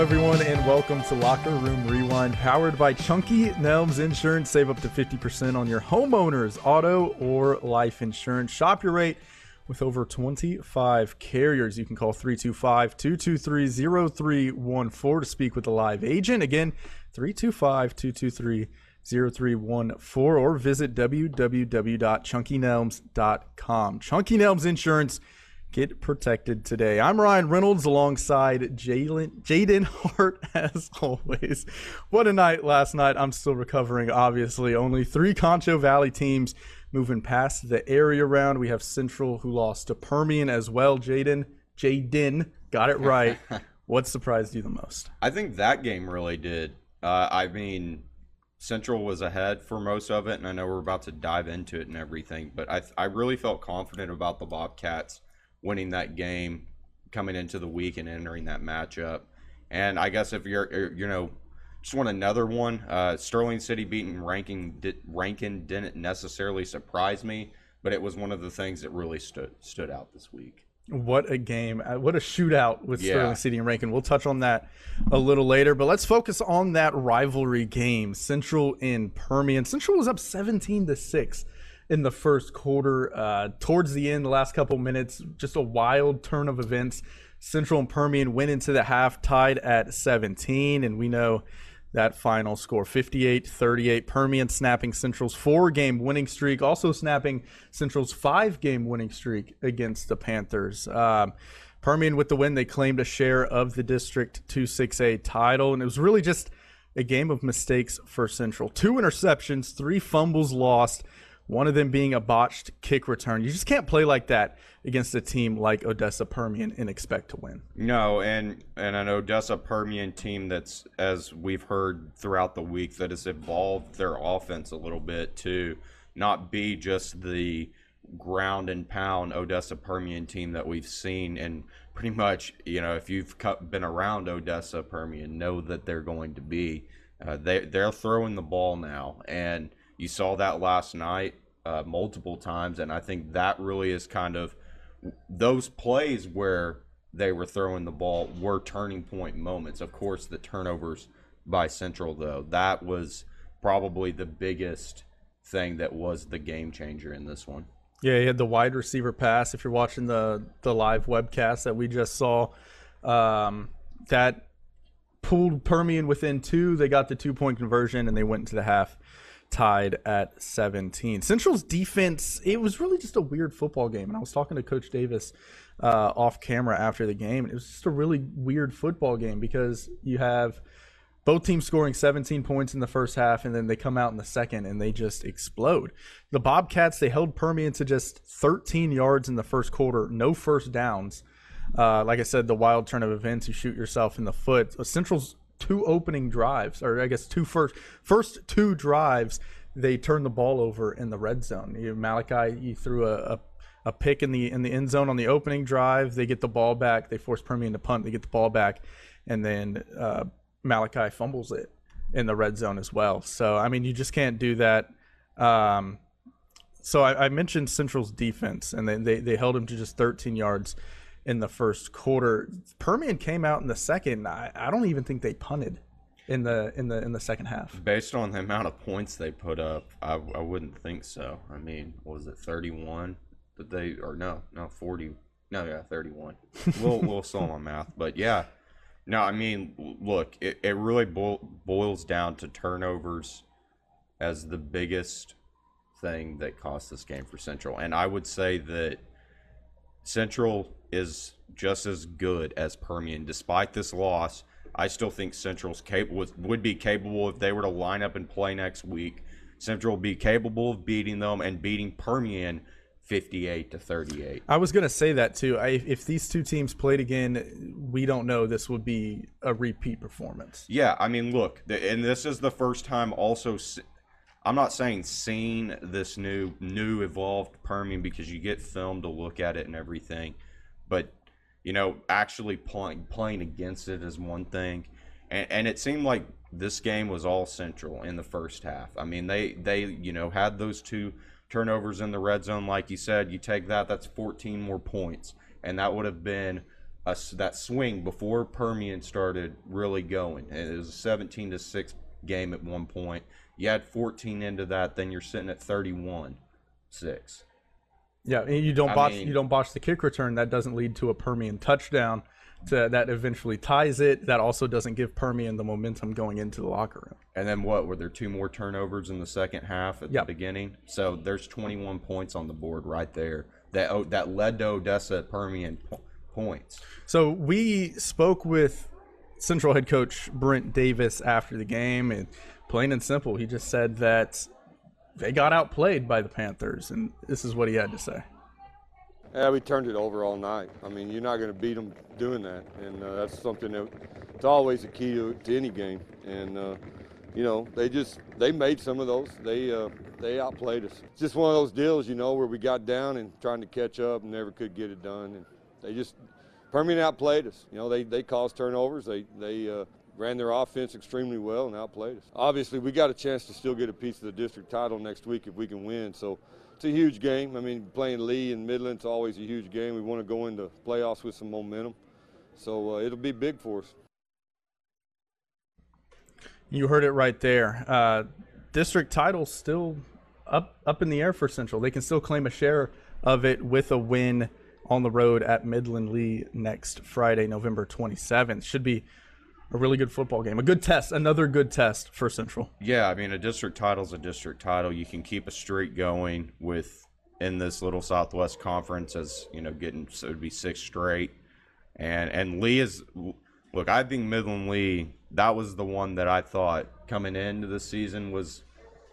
everyone, and welcome to Locker Room Rewind, powered by Chunky Nelms Insurance. Save up to 50% on your homeowners, auto, or life insurance. Shop your rate with over 25 carriers. You can call 325 223 0314 to speak with a live agent. Again, 325 223 0314 or visit www.chunkynelms.com. Chunky Nelms Insurance Get protected today. I'm Ryan Reynolds alongside Jalen Jaden Hart as always. What a night last night. I'm still recovering, obviously. Only three Concho Valley teams moving past the area round. We have Central who lost to Permian as well. Jaden, Jaden, got it right. what surprised you the most? I think that game really did. Uh, I mean, Central was ahead for most of it, and I know we're about to dive into it and everything, but I, I really felt confident about the Bobcats winning that game coming into the week and entering that matchup. And I guess if you're, er, you know, just want another one. Uh, Sterling City beating Rankin, Rankin didn't necessarily surprise me, but it was one of the things that really stood stood out this week. What a game! Uh, what a shootout with yeah. Sterling City and Rankin. We'll touch on that a little later, but let's focus on that rivalry game. Central in Permian. Central was up seventeen to six in the first quarter. Uh, towards the end, the last couple minutes, just a wild turn of events. Central and Permian went into the half tied at 17, and we know that final score 58 38. Permian snapping Central's four game winning streak, also snapping Central's five game winning streak against the Panthers. Um, Permian with the win, they claimed a share of the District 2-6A title, and it was really just a game of mistakes for Central. Two interceptions, three fumbles lost one of them being a botched kick return. You just can't play like that against a team like Odessa Permian and expect to win. No, and and an Odessa Permian team that's as we've heard throughout the week that has evolved their offense a little bit to not be just the ground and pound Odessa Permian team that we've seen and pretty much, you know, if you've been around Odessa Permian, know that they're going to be uh, they they're throwing the ball now and you saw that last night uh, multiple times, and I think that really is kind of those plays where they were throwing the ball were turning point moments. Of course, the turnovers by Central, though, that was probably the biggest thing that was the game changer in this one. Yeah, he had the wide receiver pass. If you're watching the the live webcast that we just saw, um, that pulled Permian within two. They got the two point conversion and they went into the half tied at 17. Central's defense, it was really just a weird football game. And I was talking to Coach Davis uh, off camera after the game. It was just a really weird football game because you have both teams scoring 17 points in the first half and then they come out in the second and they just explode. The Bobcats, they held Permian to just 13 yards in the first quarter, no first downs. Uh, like I said, the wild turn of events, you shoot yourself in the foot. Central's two opening drives, or I guess two first first two drives, they turned the ball over in the red zone. You, Malachi, you threw a, a, a pick in the in the end zone on the opening drive. They get the ball back. They force Permian to punt. They get the ball back, and then uh, Malachi fumbles it in the red zone as well. So I mean, you just can't do that. Um, so I, I, mentioned Central's defense, and they, they they held him to just 13 yards in the first quarter. Permian came out in the second. I, I don't even think they punted in the in the in the second half. Based on the amount of points they put up, I, I wouldn't think so. I mean, was it 31 that they or no, no 40. No, yeah, 31. we'll we'll slow my math, but yeah. No, I mean, look, it, it really bo- boils down to turnovers as the biggest thing that cost this game for Central. And I would say that Central is just as good as Permian. Despite this loss, I still think Central's capable would be capable if they were to line up and play next week. Central would be capable of beating them and beating Permian 58 to 38. I was going to say that too. I, if these two teams played again, we don't know this would be a repeat performance. Yeah, I mean, look, the, and this is the first time also I'm not saying seeing this new new evolved Permian because you get film to look at it and everything, but you know actually playing playing against it is one thing, and, and it seemed like this game was all central in the first half. I mean they they you know had those two turnovers in the red zone like you said. You take that that's 14 more points, and that would have been a that swing before Permian started really going. It was a 17 to six game at one point. You had 14 into that, then you're sitting at 31 six. Yeah, and you don't I botch mean- you don't botch the kick return. That doesn't lead to a Permian touchdown. To, that eventually ties it. That also doesn't give Permian the momentum going into the locker room. And then what? Were there two more turnovers in the second half at Yep. the beginning? So there's 21 points on the board right there. That oh, that led to Odessa Permian po- points. So we spoke with Central head coach Brent Davis after the game, and plain and simple, he just said that they got outplayed by the Panthers, and this is what he had to say. Yeah, we turned it over all night. I mean, you're not going to beat them doing that, and uh, that's something that it's always a key to, to any game. And uh, you know, they just they made some of those. They uh, they outplayed us. It's just one of those deals, you know, where we got down and trying to catch up and never could get it done. And they just Permian outplayed us. You know, they they caused turnovers. They they uh, ran their offense extremely well and outplayed us. Obviously, we got a chance to still get a piece of the district title next week if we can win. So it's a huge game. I mean, playing Lee and Midland's always a huge game. We want to go into playoffs with some momentum. So uh, it'll be big for us. You heard it right there. Uh, district title still up up in the air for Central. They can still claim a share of it with a win on the road at Midland Lee next Friday, November 27th. Should be a really good football game. A good test, another good test for Central. Yeah, I mean a district title's a district title. You can keep a streak going with in this little Southwest Conference as you know getting so it'd be six straight, and and Lee is look. I think Midland Lee that was the one that I thought coming into the season was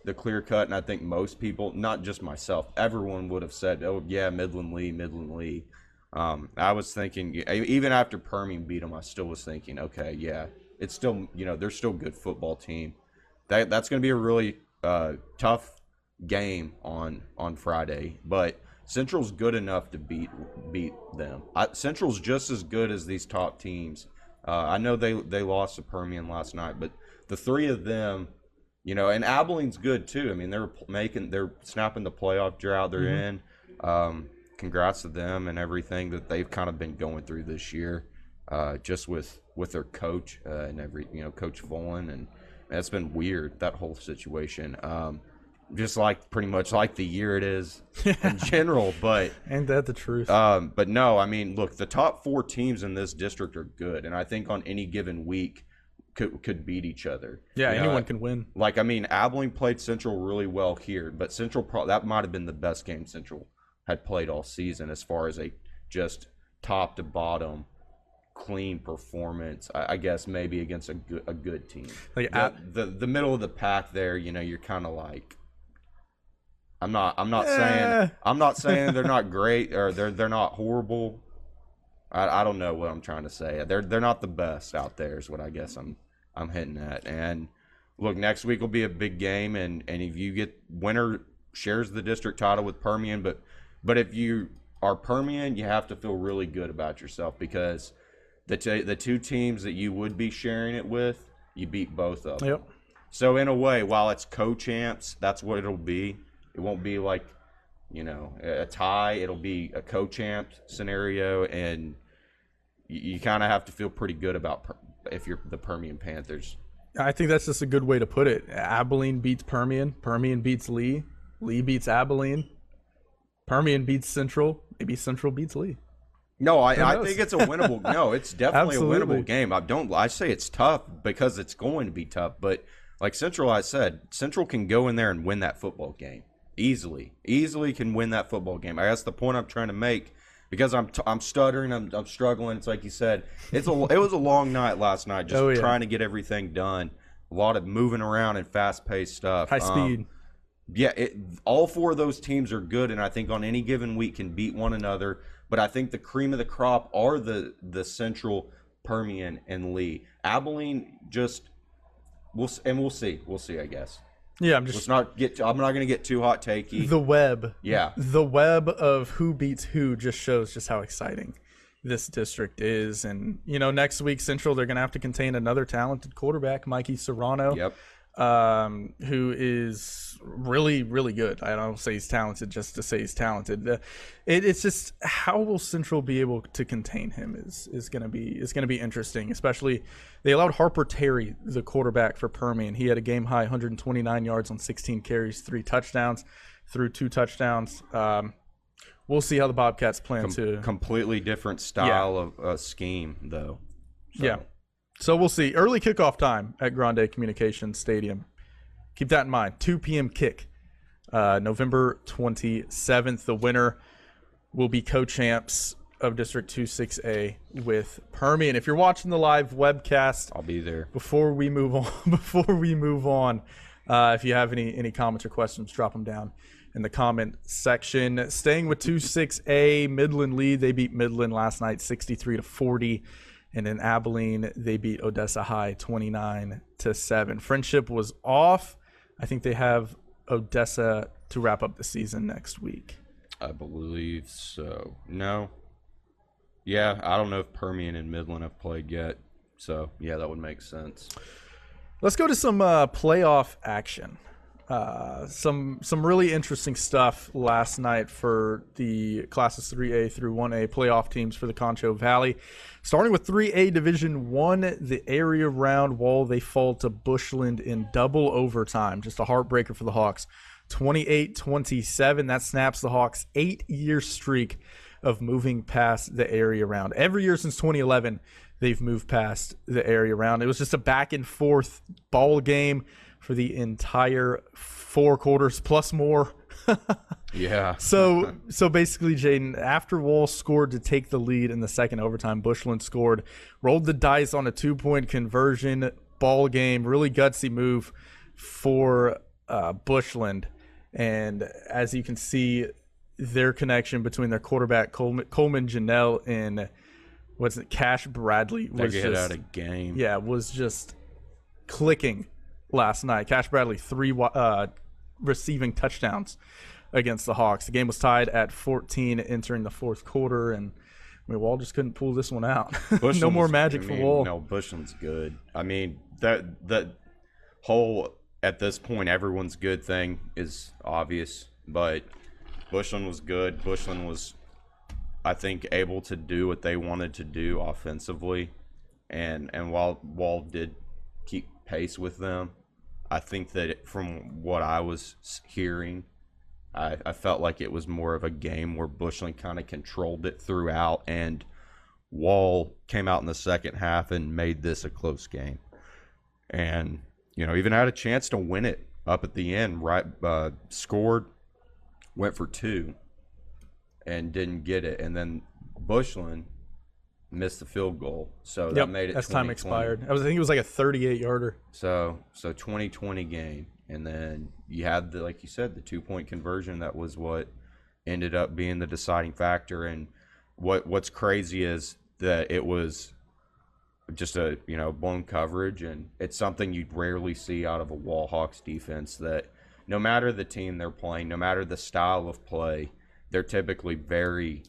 the clear cut, and I think most people, not just myself, everyone would have said, "Oh yeah, Midland Lee, Midland Lee." Um, I was thinking, even after Permian beat them, I still was thinking, okay, yeah, it's still, you know, they're still a good football team. That that's going to be a really uh, tough game on on Friday, but Central's good enough to beat beat them. I, Central's just as good as these top teams. Uh, I know they they lost to Permian last night, but the three of them, you know, and Abilene's good too. I mean, they're making they're snapping the playoff drought they're in. Um, congrats to them and everything that they've kind of been going through this year, uh, just with with their coach uh, and every you know Coach Fullen and that's been weird that whole situation. Um, just like pretty much like the year it is in general, but Ain't that the truth? um, but no, I mean, look, the top four teams in this district are good, and I think on any given week could could beat each other. yeah, You know, anyone can win. Like I mean, Abilene played Central really well here, but Central pro- that might have been the best game Central had played all season as far as a just top to bottom clean performance. I, I guess maybe against a good a good team. Like, the, Ab- the the middle of the pack there, you know, you're kind of like. I'm not. I'm not Eh. saying. I'm not saying they're not great or they're they're not horrible. I, I don't know what I'm trying to say. They're they're not the best out there. Is what I guess I'm I'm hitting at. And look, next week will be a big game, and and if you get winner shares the district title with Permian, but but if you are Permian, you have to feel really good about yourself because the t- the two teams that you would be sharing it with, you beat both of them. Yep. So in a way, while it's co-champs, that's what it'll be. It won't be like, you know, a tie. It'll be a co-champ scenario, and you, you kind of have to feel pretty good about per- if you're the Permian Panthers. I think that's just a good way to put it. Abilene beats Permian. Permian beats Lee. Lee beats Abilene. Permian beats Central. Maybe Central beats Lee. No, I, I think it's a winnable. no, it's definitely a winnable game. I don't. I say it's tough because it's going to be tough. But like Central, I said, Central can go in there and win that football game easily. Easily can win that football game. I guess the point I'm trying to make because I'm t- I'm stuttering. I'm, I'm struggling. It's like you said. It's a it was a long night last night just Oh, yeah. trying to get everything done. A lot of moving around and fast paced stuff. High Um, speed. Yeah, it, all four of those teams are good, and I think on any given week can beat one another. But I think the cream of the crop are the the Central, Permian, and Lee. Abilene just we'll and we'll see, we'll see. I guess yeah, I'm let's just not get. I'm not going to get too hot takey. the web. yeah, The web of who beats who just shows just how exciting this district is. And you know, next week Central they're gonna have to contain another talented quarterback, Mikey Serrano. yep. Um, who is really, really good. I don't say he's talented just to say he's talented. Uh, it, it's just how will Central be able to contain him is is going to be is going to be interesting. Especially they allowed Harper Terry, the quarterback for Permian. He had a game high 129 yards on 16 carries, three touchdowns, threw two touchdowns. Um, we'll see how the Bobcats plan Com- to completely different style of uh, scheme, though. So, Yeah. So we'll see. Early kickoff time at Grande Communications Stadium. Keep that in mind. 2 p.m. kick. Uh, November 27th. The winner will be co-champs of District 26A with Permian. If you're watching the live webcast, I'll be there. before we move on, before we move on, uh, if you have any any comments or questions, drop them down in the comment section. Staying with 26A, Midland Lee. They beat Midland last night, 63 to 40, and in Abilene they beat Odessa High, 29 to seven. Frenship was off. I think they have Odessa to wrap up the season next week. I believe so. No. Yeah, I don't know if Permian and Midland have played yet. So, yeah, that would make sense. Let's go to some uh, playoff action. Uh, some some really interesting stuff last night for the classes 3A through 1A playoff teams for the Concho Valley. Starting with 3A Division 1, the area round wall they fall to Bushland in double overtime. Just a heartbreaker for the Hawks. 28-27 that snaps the Hawks 8-year streak of moving past the area round. Every year since 2011 they've moved past the area round. It was just a back and forth ball game for the entire four quarters plus more. Yeah. so so basically, Jaden, after Wall scored to take the lead in the second overtime, Bushland scored, rolled the dice on a two point conversion ball game. Really gutsy move for uh, Bushland, and as you can see, their connection between their quarterback Coleman, Coleman Janelle and what's it, Cash Bradley was just out of game. yeah, was just clicking last night. Cash Bradley three uh, receiving touchdowns against the Hawks. The game was tied at 14 entering the fourth quarter, and I mean, Wall just couldn't pull this one out. no more magic I for Wall. No, Bushland's good. I mean, that that whole at this point everyone's good thing is obvious, but Bushland was good. Bushland was, I think, able to do what they wanted to do offensively, and and while Wall did pace with them, I think that from what I was hearing. I, I felt like it was more of a game where Bushland kind of controlled it throughout, and Wall came out in the second half and made this a close game, and you know even had a chance to win it up at the end. Right, uh, scored, went for two, and didn't get it, and then Bushland missed the field goal, so that Yep, made it. that's time expired. I was I think it was like a 38 yarder. So so 2020 game, and then you had the like you said the two point conversion that was what ended up being the deciding factor. And what what's crazy is that it was just a you know blown coverage, and it's something you'd rarely see out of a Wall Hawks defense. That no matter the team they're playing, no matter the style of play, they're typically very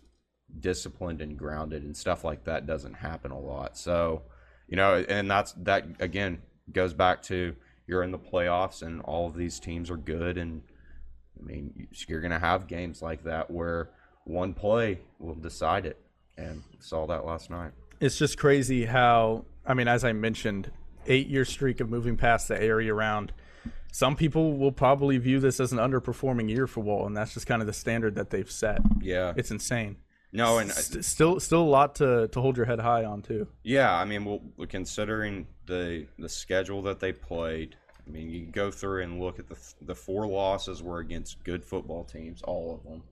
disciplined and grounded, and stuff like that doesn't happen a lot. So you know, and that's that again goes back to you're in the playoffs and all of these teams are good and I mean you're going to have games like that where one play will decide it and saw that last night. It's just crazy how I mean, as I mentioned, eight year streak of moving past the area round. Some people will probably view this as an underperforming year for Wall, and that's just kind of the standard that they've set. Yeah. It's insane. No, and uh, St- still, still a lot to, to hold your head high on too. yeah, I mean, well, considering the the schedule that they played, I mean, you can go through and look at the the four losses were against good football teams, all of them.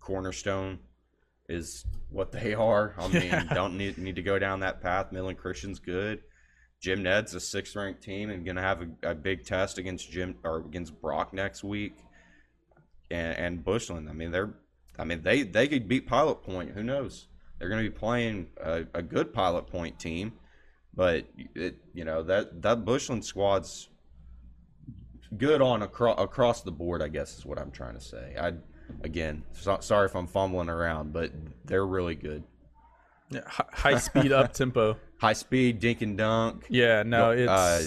Cornerstone is what they are. I mean, don't need need to go down that path. Midland Christian's good. Jim Ned's a sixth ranked team and gonna have a, a big test against Jim or against Brock next week. And, and Bushland, I mean, they're, I mean, they they could beat Pilot Point. Who knows? They're gonna be playing a, a good Pilot Point team, but it, you know that that Bushland squad's good on across across the board. I guess is what I'm trying to say. I again, so, sorry if I'm fumbling around, but they're really good. Yeah, high speed up tempo. High speed, dink and dunk. Yeah, no, it's Uh,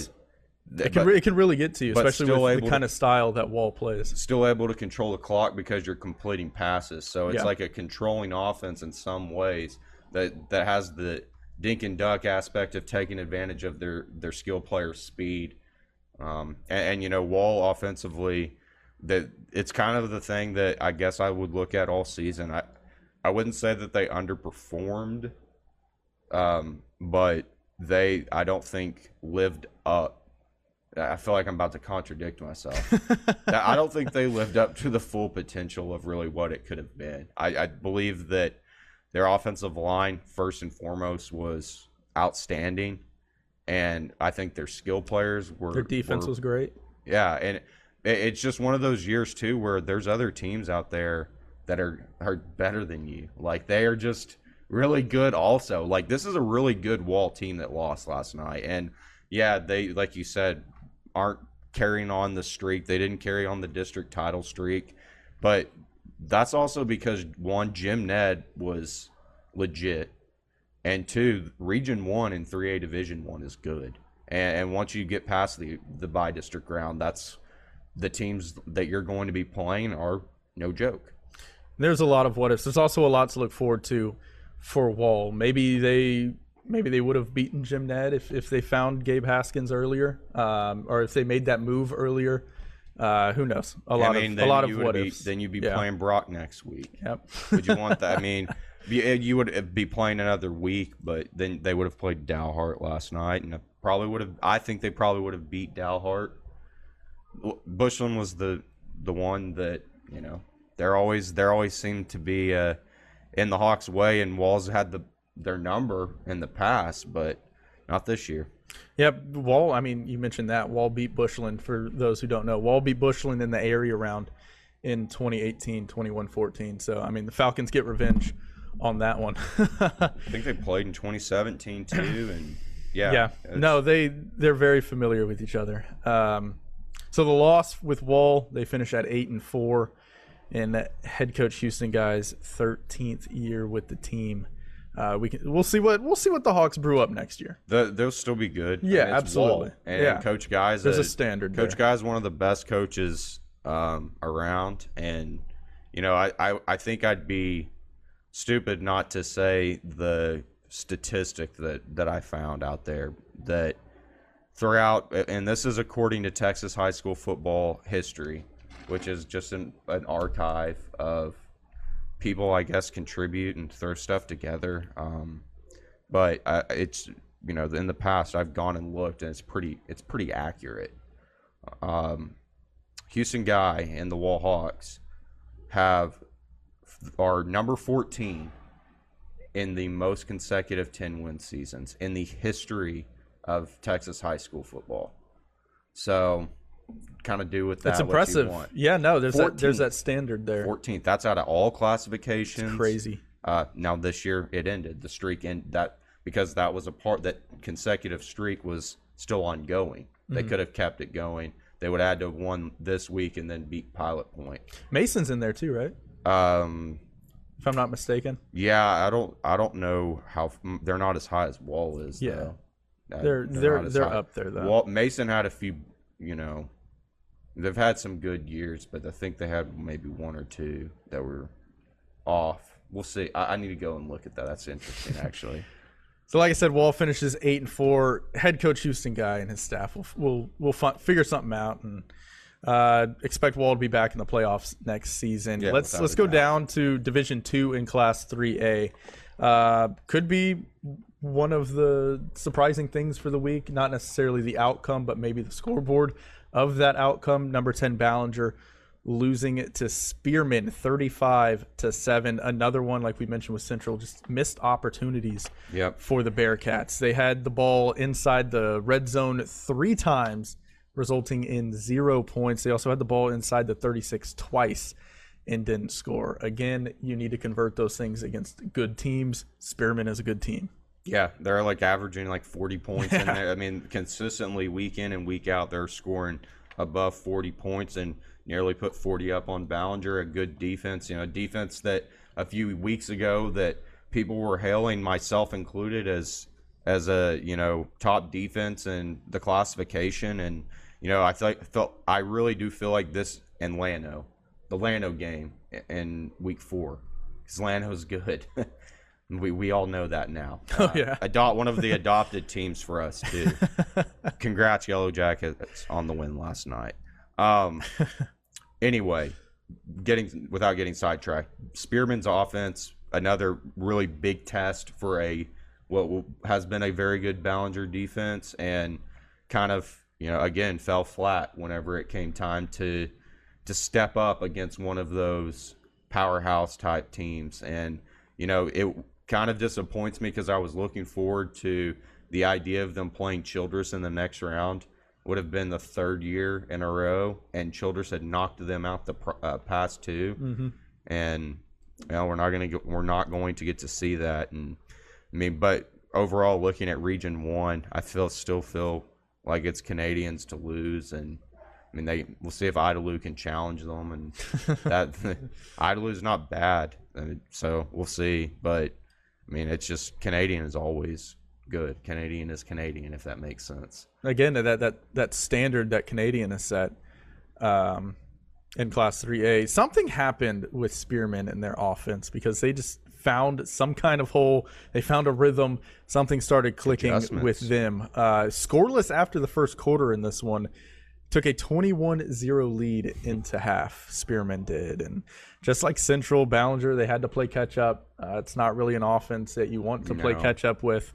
It can, re- it can really get to you, especially with the to- kind of style that Wall plays. still able to control the clock because you're completing passes. So it's Yeah. like a controlling offense in some ways that that has the dink and duck aspect of taking advantage of their their skill players' speed. Um, and, and you know, Wall offensively, that it's kind of the thing that I guess I would look at all season. I I wouldn't say that they underperformed, um, but they I don't think lived up. I feel like I'm about to contradict myself. I don't think they lived up to the full potential of really what it could have been. I, I believe that their offensive line, first and foremost, was outstanding, and I think their skill players were Their defense were- was great. yeah, and it, it's just one of those years too where there's other teams out there that are are better than you. Like they are just really good. Also, like this is a really good Wall team that lost last night, and yeah, they like you said aren't carrying on the streak. They didn't carry on the district title streak, but that's also because one Jim Ned was legit, and two Region One and Three A Division One is good. And, and once you get past the the by district round, that's the teams that you're going to be playing are no joke. There's a lot of what ifs. There's also a lot to look forward to for Wall. Maybe they maybe they would have beaten Jim Ned if, if they found Gabe Haskins earlier, um, or if they made that move earlier. Uh, who knows? A lot I mean, of a lot of what be, ifs. Then you'd be Yeah. playing Brock next week. Yep. Would you want that? I mean, uh, you would be playing another week, but then they would have played Dalhart last night, and probably would have. I think they probably would have beat Dalhart. Bushland was the the one that you know they're always they're always seem to be uh, in the Hawks' way, and Walls had the their number in the past, but not this year. Yep, Wall. I mean, you mentioned that Wall beat Bushland. For those who don't know, Wall beat Bushland in the area round in 2018, 21-14. So I mean, the Falcons get revenge on that one. I think they played in 2017 too, and yeah, yeah, no, they they're very familiar with each other. Um, so the loss with Wall, they finish at eight and four, and head coach Houston Guy's 13th year with the team. Uh, we can we'll see what we'll see what the Hawks brew up next year. The, they'll still be good. I Yeah, mean, it's Wall. absolutely. And Yeah. Coach Guy's There's a standard Coach there. Guy's one of the best coaches um, around, and you know, I, I I think I'd be stupid not to say the statistic that that I found out there that throughout, and this is according to Texas high school football history, which is just an, an archive of people, I guess, contribute and throw stuff together. Um, but uh, it's you know in the past I've gone and looked and it's pretty it's pretty accurate. Um, Houston Guy and the Wall Hawks have are number 14 in the most consecutive 10 win seasons in the history of Texas high school football. So kind of do with that It's impressive. Yeah, no, there's that, there's that standard there. 14th. That's out of all classifications. Crazy. Uh, now this year it ended the streak and that because that was a part that consecutive streak was still ongoing. Mm-hmm. They could have kept it going. They would add to won this week and then beat Pilot Point. Mason's in there too, right? Um, If I'm not mistaken. yeah, I don't I don't know how they're not as high as Wall is. Yeah. though. Uh, They're they're as they're up there though. Walt Mason had a few, you know, they've had some good years, but I think they had maybe one or two that were off. We'll see. I, I need to go and look at that. That's interesting, actually. So, like I said, Wall finishes eight and four. Head coach Houston Guy and his staff will will will fi- figure something out and uh, expect Wall to be back in the playoffs next season. Yeah, let's let's go doubt. down to Division Two in Class Three A. Uh, could be one of the surprising things for the week. Not necessarily the outcome, but maybe the scoreboard of that outcome. Number ten Ballinger losing it to Spearman 35 to 7 another one like we mentioned with Central just missed opportunities Yep. for the Bearcats. They had the ball inside the red zone three times, resulting in zero points. They also had the ball inside the 36 twice and didn't score. Again, you need to convert those things against good teams. Spearman is a good team. Yeah, they're like averaging like 40 points in there. I mean, consistently week in and week out, they're scoring above 40 points and nearly put 40 up on Ballinger. A good defense, you know, a defense that a few weeks ago that people were hailing, myself included, as as a you know top defense in the classification, and you know I th- felt I really do feel like this and Llano, the Llano game in week four, because Llano's good. we we all know that now. Oh, Uh, yeah. adopt one of the adopted teams for us too. Congrats, Yellow Jackets, on the win last night. Um, anyway, getting without getting sidetracked, Spearman's offense, another really big test for a what has been a very good Ballinger defense, and kind of you know again fell flat whenever it came time to to step up against one of those powerhouse type teams, and you know it kind of disappoints me because I was looking forward to the idea of them playing Childress in the next round would have been the third year in a row, and Childress had knocked them out the uh, past 2 Mm-hmm. and you know we're not going to get we're not going to get to see that. And I mean, but overall, looking at Region One, I feel still feel like it's Canadians to lose, and I mean they we'll see if Idalou can challenge them, and that Idalou's not bad, I mean, so we'll see. But I mean, it's just Canadian is always good. Canadian is Canadian, if that makes sense. again that that that standard that Canadian has set um, in Class 3A. Something happened with Spearman and their offense because they just found some kind of hole. They found a rhythm. Something started clicking with them. Uh, scoreless after the first quarter in this one. Took a 21-0 lead into half. Spearman did, and just like Central Ballinger, they had to play catch up. Uh, it's not really an offense that you want to play No. catch up with.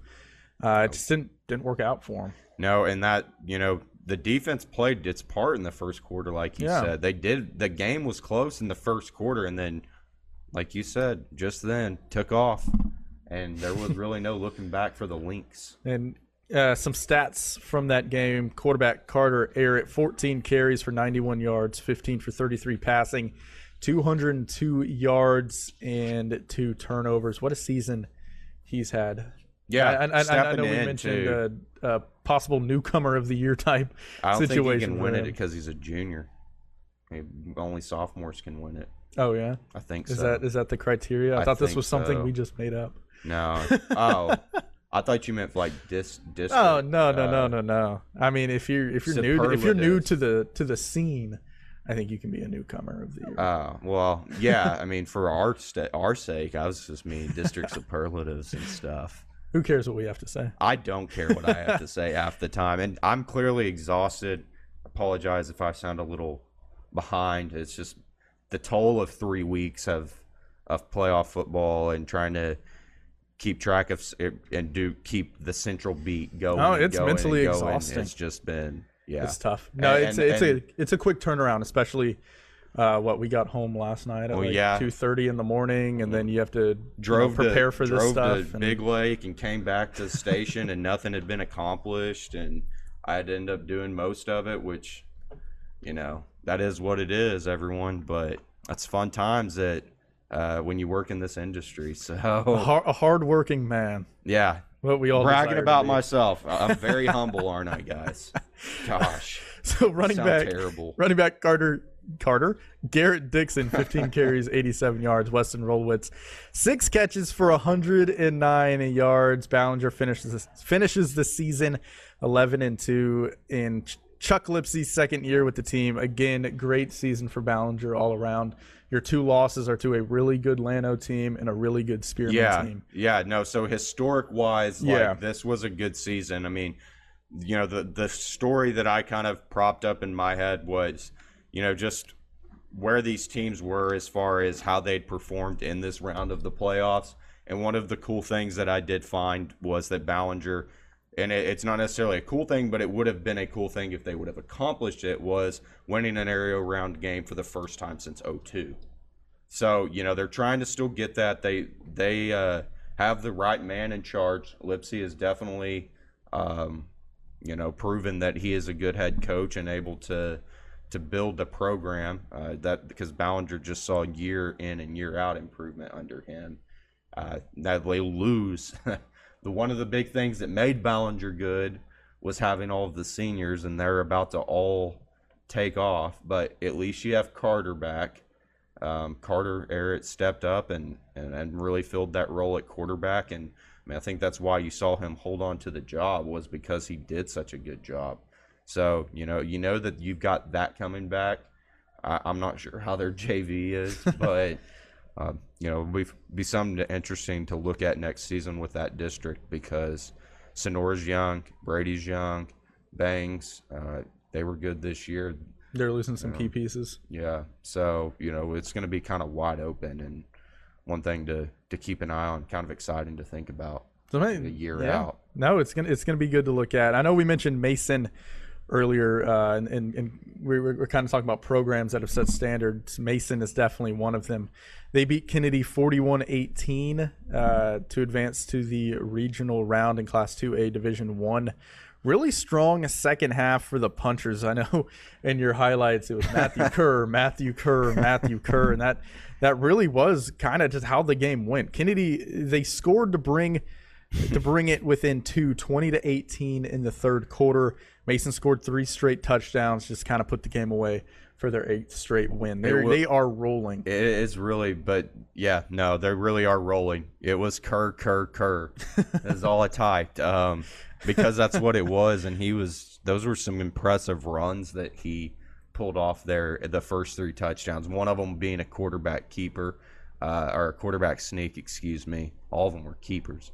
Uh, it just didn't didn't work out for them. No, and that you know the defense played its part in the first quarter, like you Yeah. said. They did. The game was close in the first quarter, and then, like you said, just then took off, and there was really no looking back for the Lynx. And uh, some stats from that game: quarterback Carter Arrett, 14 carries for 91 yards, 15 for 33 passing, 202 yards and two turnovers. What a season he's had! Yeah, I, I, I, I know we mentioned a, a possible newcomer of the year type I don't situation. think he can win it because he's a junior. Maybe only sophomores can win it. Oh yeah, I think is so. that is that the criteria? I, I thought this was something so. we just made up. no? Oh, I thought you meant like dis district. Oh no no no uh, no no! I mean, if you're if you're new if you're new to the to the scene, I think you can be a newcomer of the year. Oh well, yeah. I mean, for our sta our sake, I was just meaning district superlatives and stuff. Who cares what we have to say? I don't care what I have to say half the time, and I'm clearly exhausted. Apologize if I sound a little behind. It's just the toll of three weeks of of playoff football and trying to keep track of and do keep the central beat going. Oh, it's going mentally going. exhausting. It's just been yeah. It's tough. No, And- it's and- it's and- a it's a quick turnaround, especially uh, what we got home last night at Well, like yeah. two thirty in the morning, and then you have to you know, prepare to, for this stuff. to Big Lake and came back to the station and nothing had been accomplished and I'd end up doing most of it, which you know that is what it is, everyone. But that's fun times that uh, when you work in this industry. a, So har- a hardworking man. yeah, What we all bragging about myself. I'm very humble, aren't I, guys? Gosh, So running back, terrible. running back Carter Carter Garrett Dixon, 15 carries, 87 yards. Weston Rolwitz, six catches for 109 yards. Ballinger finishes finishes the season 11 and two in Chuck Lipsey's second year with the team. Again, great season for Ballinger all around. Your two losses are to a really good Llano team and a really good Spearman yeah, team. yeah. No, so historic wise, like Yeah. this was a good season. I mean, you know, the the story that I kind of propped up in my head was, you know, just where these teams were as far as how they'd performed in this round of the playoffs. And one of the cool things that I did find was that Ballinger, and it, it's not necessarily a cool thing, but it would have been a cool thing if they would have accomplished it, was winning an area round game for the first time since 02. So you know they're trying to still get that. They they uh, have the right man in charge. Lipsey is definitely, um, you know, proven that he is a good head coach and able to to build a program uh, that because Ballinger just saw year in and year out improvement under him. Uh, they lose. the one of the big things that made Ballinger good was having all of the seniors, and they're about to all take off. But at least you have Carter back. Um, Carter Arrett stepped up and, and, and really filled that role at quarterback. And I mean, I think that's why you saw him hold on to the job was because he did such a good job. So you know, you know that you've got that coming back. I, I'm not sure how their JV is, but uh, you know, be be something interesting to look at next season with that district because Sonora's young, Brady's young, Bangs, uh, they were good this year. They're losing some key pieces. Yeah, so you know it's going to be kind of wide open and one thing to to keep an eye on. Kind of exciting to think about So, a year yeah. out. No, it's gonna it's gonna be good to look at. I know we mentioned Mason earlier, uh, and, and and we were, kind of talking about programs that have set standards. Mason is definitely one of them. They beat Kenedy 41-18 uh, to advance to the regional round in Class 2A Division One. Really strong second half for the punchers. I know in your highlights it was Matthew Kerr, Matthew Kerr, Matthew Kerr, and that that really was kind of just how the game went. Kenedy they scored to bring to bring it within two, 20 to 18 in the third quarter. Mason scored three straight touchdowns, just kind of put the game away for their eighth straight win. They're, they are rolling. It is really, but yeah, no, they really are rolling. It was Kerr, Kerr, Kerr. That's all I typed um, because that's what it was, and he was. Those were some impressive runs that he pulled off there. The first three touchdowns, one of them being a quarterback keeper uh, or a quarterback sneak, excuse me. All of them were keepers.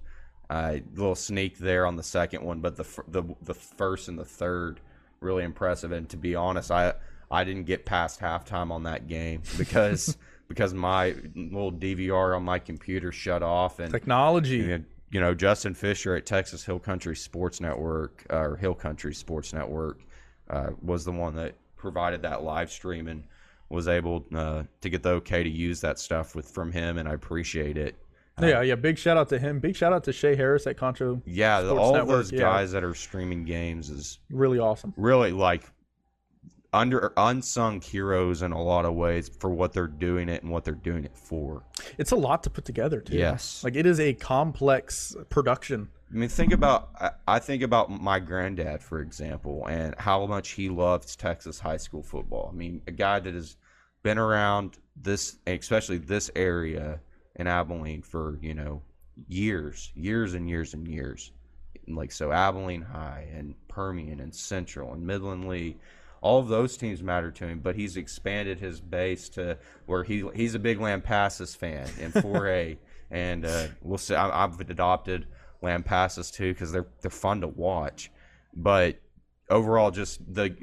Uh, little sneak there on the second one, but the the the first and the third really impressive. And to be honest, I I didn't get past halftime on that game because because my little DVR on my computer shut off and Technology. and, you know Justin Fisher at Texas Hill Country Sports Network uh, or Hill Country Sports Network uh, was the one that provided that live stream and was able uh, to get the okay to use that stuff with from him, and I appreciate it. Yeah, um, yeah. Big shout out to him. Big shout out to Shay Harris at Concho. Yeah, Sports all of Network, those yeah. guys that are streaming games is Really awesome. really like under unsung heroes in a lot of ways for what they're doing it and what they're doing it for. It's a lot to put together, too. Yes. Like it is a complex production. I mean, think about I- I think about my granddad, for example, and how much he loves Texas high school football. I mean, a guy that has been around this, especially this area in Abilene, for you know years, years and years and years. Like so, Abilene High and Permian and Central and Midland Lee, all of those teams matter to him. But he's expanded his base to where he he's a big Lampasas fan in 4A, and uh, we'll see. I, I've adopted Lampasas too because they're they're fun to watch. But overall, just the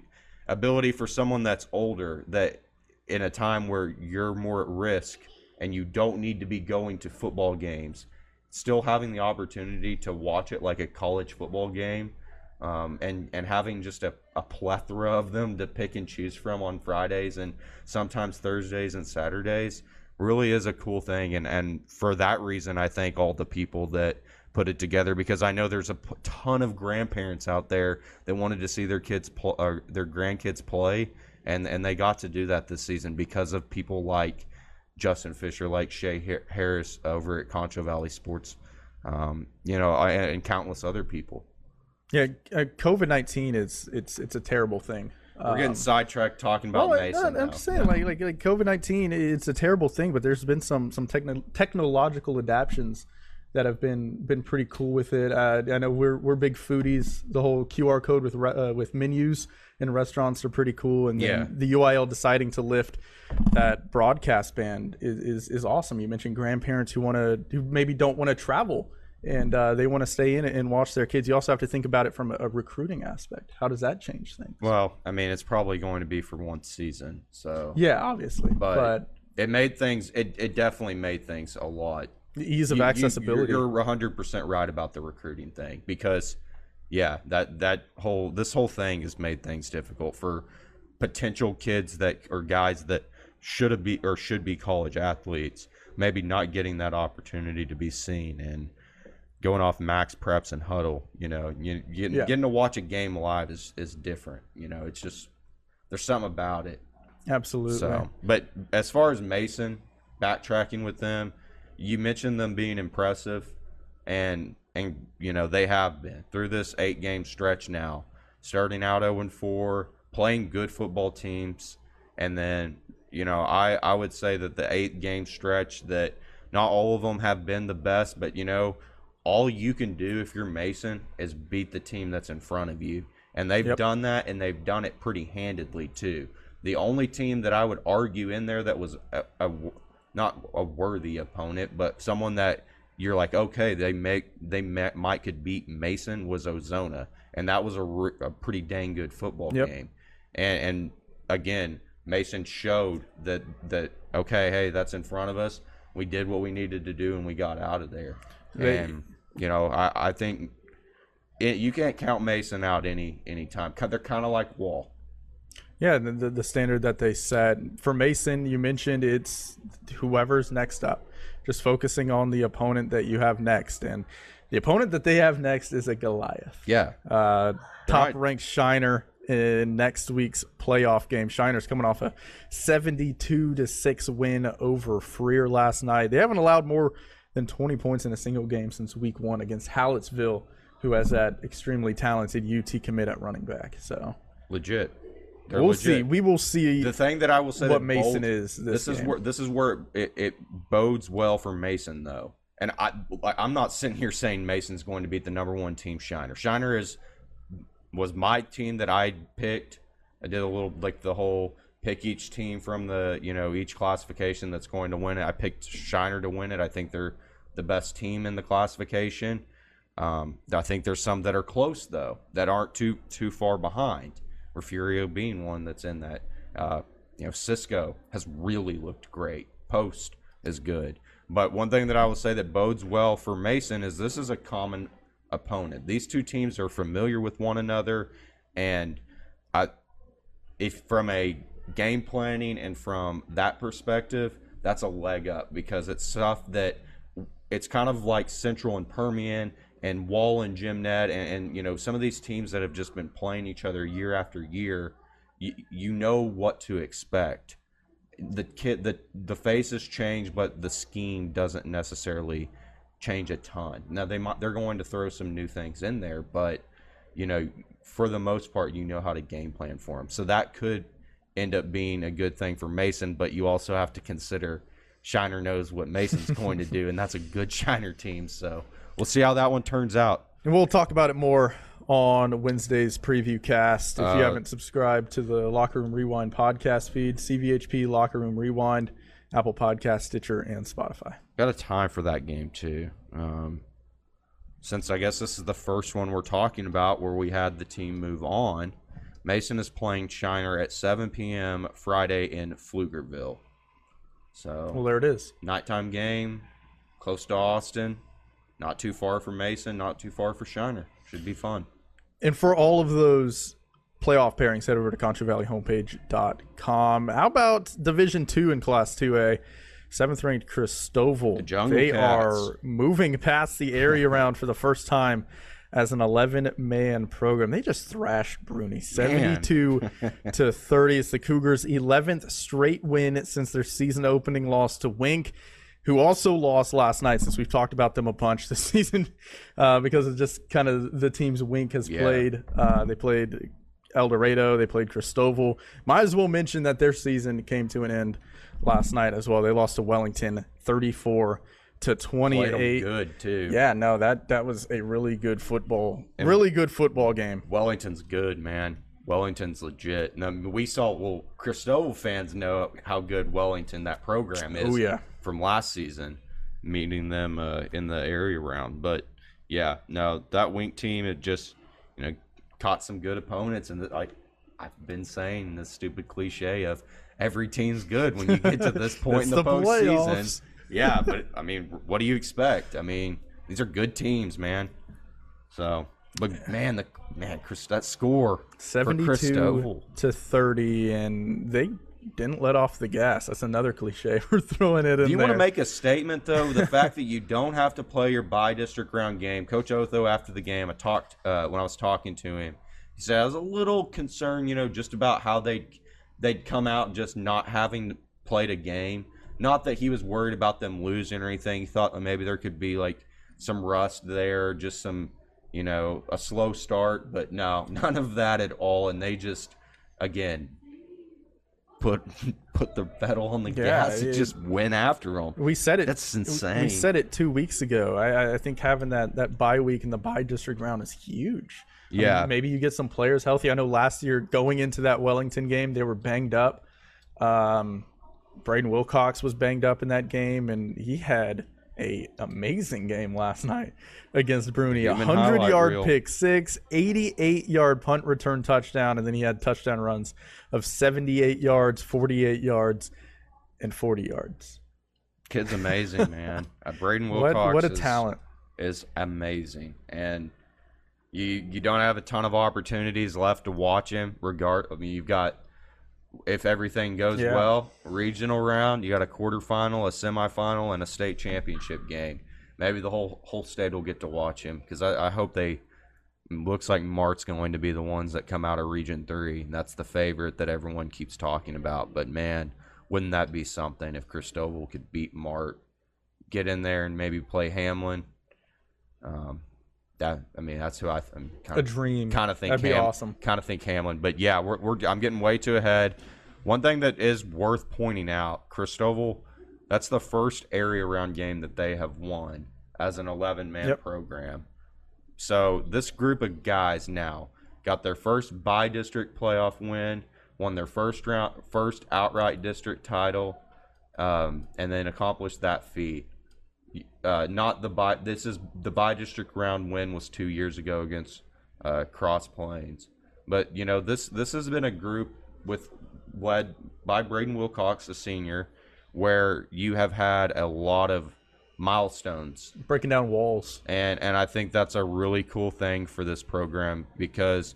ability for someone that's older that in a time where you're more at risk and you don't need to be going to football games, still having the opportunity to watch it like a college football game, um, and and having just a, a plethora of them to pick and choose from on Fridays and sometimes Thursdays and Saturdays really is a cool thing. And and for that reason, I thank all the people that put it together because I know there's a p- ton of grandparents out there that wanted to see their kids pl- or their grandkids play, and and they got to do that this season because of people like Justin Fisher, like Shay Har- Harris over at Concho Valley Sports, um, you know, I- and countless other people. Yeah, uh, COVID nineteen is it's it's a terrible thing. We're getting Um, sidetracked talking about Well, Mason. I'm just saying, like, like, like COVID nineteen, it's a terrible thing, but there's been some some techno- technological adaptions that have been been pretty cool with it. Uh, I know we're we're big foodies. The whole QR code with re- uh, with menus in restaurants are pretty cool, and then Yeah. the UIL deciding to lift that broadcast band is is, is awesome. You mentioned grandparents who want to who maybe don't want to travel. And uh, they want to stay in and watch their kids. You also have to think about it from a, a recruiting aspect. How does that change things? Well, I mean, it's probably going to be for one season, so Yeah, obviously, but, but it made things. It, it definitely made things a lot the ease of You- you- accessibility. You're, you're 100% right about the recruiting thing because, yeah, that that whole this whole thing has made things difficult for potential kids that or guys that should have be or should be college athletes, maybe not getting that opportunity to be seen and going off MaxPreps and Hudl. You know, you, getting Yeah. getting to watch a game live is is different. You know, it's just there's something about it. Absolutely. So, but as far as Mason, backtracking with them, you mentioned them being impressive, and and you know they have been through this eight game stretch now, starting out zero and four, playing good football teams, and then you know I I would say that the eight game stretch that not all of them have been the best, but you know all you can do if you're Mason is beat the team that's in front of you. And they've Yep. done that and they've done it pretty handedly too. The only team that I would argue in there that was a, a not a worthy opponent, but someone that you're like, okay, they make they ma- might could beat Mason was Ozona, and that was a, re- a pretty dang good football Yep. game. And, and again, Mason showed that that okay, hey, that's in front of us. We did what we needed to do, and we got out of there. They- and you know, I, I think it, you can't count Mason out any any time. They're kind of like Wall. Yeah, the, the, the standard that they set for Mason, you mentioned it's whoever's next up, just focusing on the opponent that you have next, and the opponent that they have next is a Goliath. Yeah, Uh, top ranked Shiner in next week's playoff game. Shiner's coming off a 72 to 6 win over Freer last night. They haven't allowed more than 20 points in a single game since week one against Hallettsville, who has that extremely talented UT commit at running back. So legit. They're we'll legit. see. We will see. The thing that I will say what that Mason bodes- is this is where this is where it, it bodes well for Mason though. And I I'm not sitting here saying Mason's going to beat the number one team Shiner. Shiner is was my team that I picked. I did a little like the whole pick each team from the you know each classification that's going to win it. I picked Shiner to win it. I think they're the best team in the classification. Um, I think there's some that are close though that aren't too too far behind. Refugio being one that's in that. Uh, you know, Cisco has really looked great. Post is good. But one thing that I will say that bodes well for Mason is this is a common opponent. These two teams are familiar with one another, and I, if from a game planning and from that perspective, that's a leg up because it's stuff that it's kind of like Central and Permian and Wall and Jim Ned and, and you know some of these teams that have just been playing each other year after year. You, you know what to expect. The kid, the the faces change, but the scheme doesn't necessarily change a ton. Now they might they're going to throw some new things in there, but you know for the most part you know how to game plan for them. So that could end up being a good thing for Mason, but you also have to consider Shiner knows what Mason's going to do, and that's a good Shiner team. So we'll see how that one turns out. And we'll talk about it more on Wednesday's preview cast. If you Uh, haven't subscribed to the Locker Room Rewind podcast feed, CVHP Locker Room Rewind, Apple Podcast, Stitcher, and Spotify. Got a time for that game too. Um, since I guess this is the first one we're talking about where we had the team move on, Mason is playing Shiner at 7 p.m. Friday in Pflugerville. So Well, there it is. nighttime game, close to Austin, not too far for Mason, not too far for Shiner. Should be fun. And for all of those playoff pairings, head over to ConchoValleyHomepage.com. How about Division Two in Class 2A? Seventh ranked Christoval. The they Cats. are moving past the area round for the first time as an 11 man program. They just thrashed Bruni 72 to 30. It's the Cougars' 11th straight win since their season opening loss to Wink who also lost last night since we've talked about them a bunch this season uh, because of just kind of the teams Wink has Yeah. played. Uh, they played Eldorado, they played Christoval. Might as well mention that their season came to an end last night as well. They lost to Wellington 34 to Played 'em 28. good too. Yeah, no, that that was a really good football, really good football game. Wellington's good, man. Wellington's legit. And, we saw well, Christoval fans know how good Wellington that program is. Oh, yeah. From last season, meeting them uh, in the area round. But yeah, no, that Wink team it just you know caught some good opponents, and like I've been saying the stupid cliche of every team's good when you get to this point in the, the postseason. yeah, but I mean, what do you expect? I mean, these are good teams, man. So, but man, the man, Chris, that score for 72 Christoval. to 30 and they didn't let off the gas. That's another cliche. We're throwing it in Do you there. want to make a statement though? The fact that you don't have to play your by district round game. Coach Otho after the game, I talked uh, when I was talking to him. He said I was a little concerned, you know, just about how they they'd come out just not having played a game. Not that he was worried about them losing or anything. He thought that maybe there could be like some rust there, just some, you know, a slow start. But no, none of that at all. And they just, again, put put the pedal on the Yeah, gas and it- just went after them. We said it. That's insane. We said it two weeks ago. I, I- think having that that bye week in the bye district round is huge. I mean, Yeah. maybe you get some players healthy. I know last year going into that Wellington game, they were banged up. Um, Braden Wilcox was banged up in that game, and he had a amazing game last night against Bruni. A hundred yard reel. pick six, 88 yard punt return touchdown, and then he had touchdown runs of 78 yards, 48 yards, and 40 yards. Kid's amazing, man. Uh, Braden What Wilcox what a is, talent! is amazing, and you you don't have a ton of opportunities left to watch him. Regard, I mean, you've got if everything goes Yeah. well, regional round, you got a quarterfinal, a semifinal, and a state championship game. Maybe the whole whole state will get to watch him because I, I hope they. Looks like Mart's going to be the ones that come out of Region Three. That's the favorite that everyone keeps talking about. But man, wouldn't that be something if Christoval could beat Mart, get in there and maybe play Hamlin? Um, that I mean, that's who I, I'm kind of A dream. kind of think That'd be awesome. Kind of think Hamlin, but yeah, we're, we're I'm getting way too ahead. One thing that is worth pointing out, Christoval, that's the first area round game that they have won as an 11 man Yep. program. So this group of guys now got their first by district playoff win, won their first round, first outright district title, um, and then accomplished that feat. Uh, not the by. This is the by district round win was two years ago against uh, Cross Plains, but you know this this has been a group with led by Braden Wilcox, a senior, where you have had a lot of milestones breaking down walls. and and I think that's a really cool thing for this program because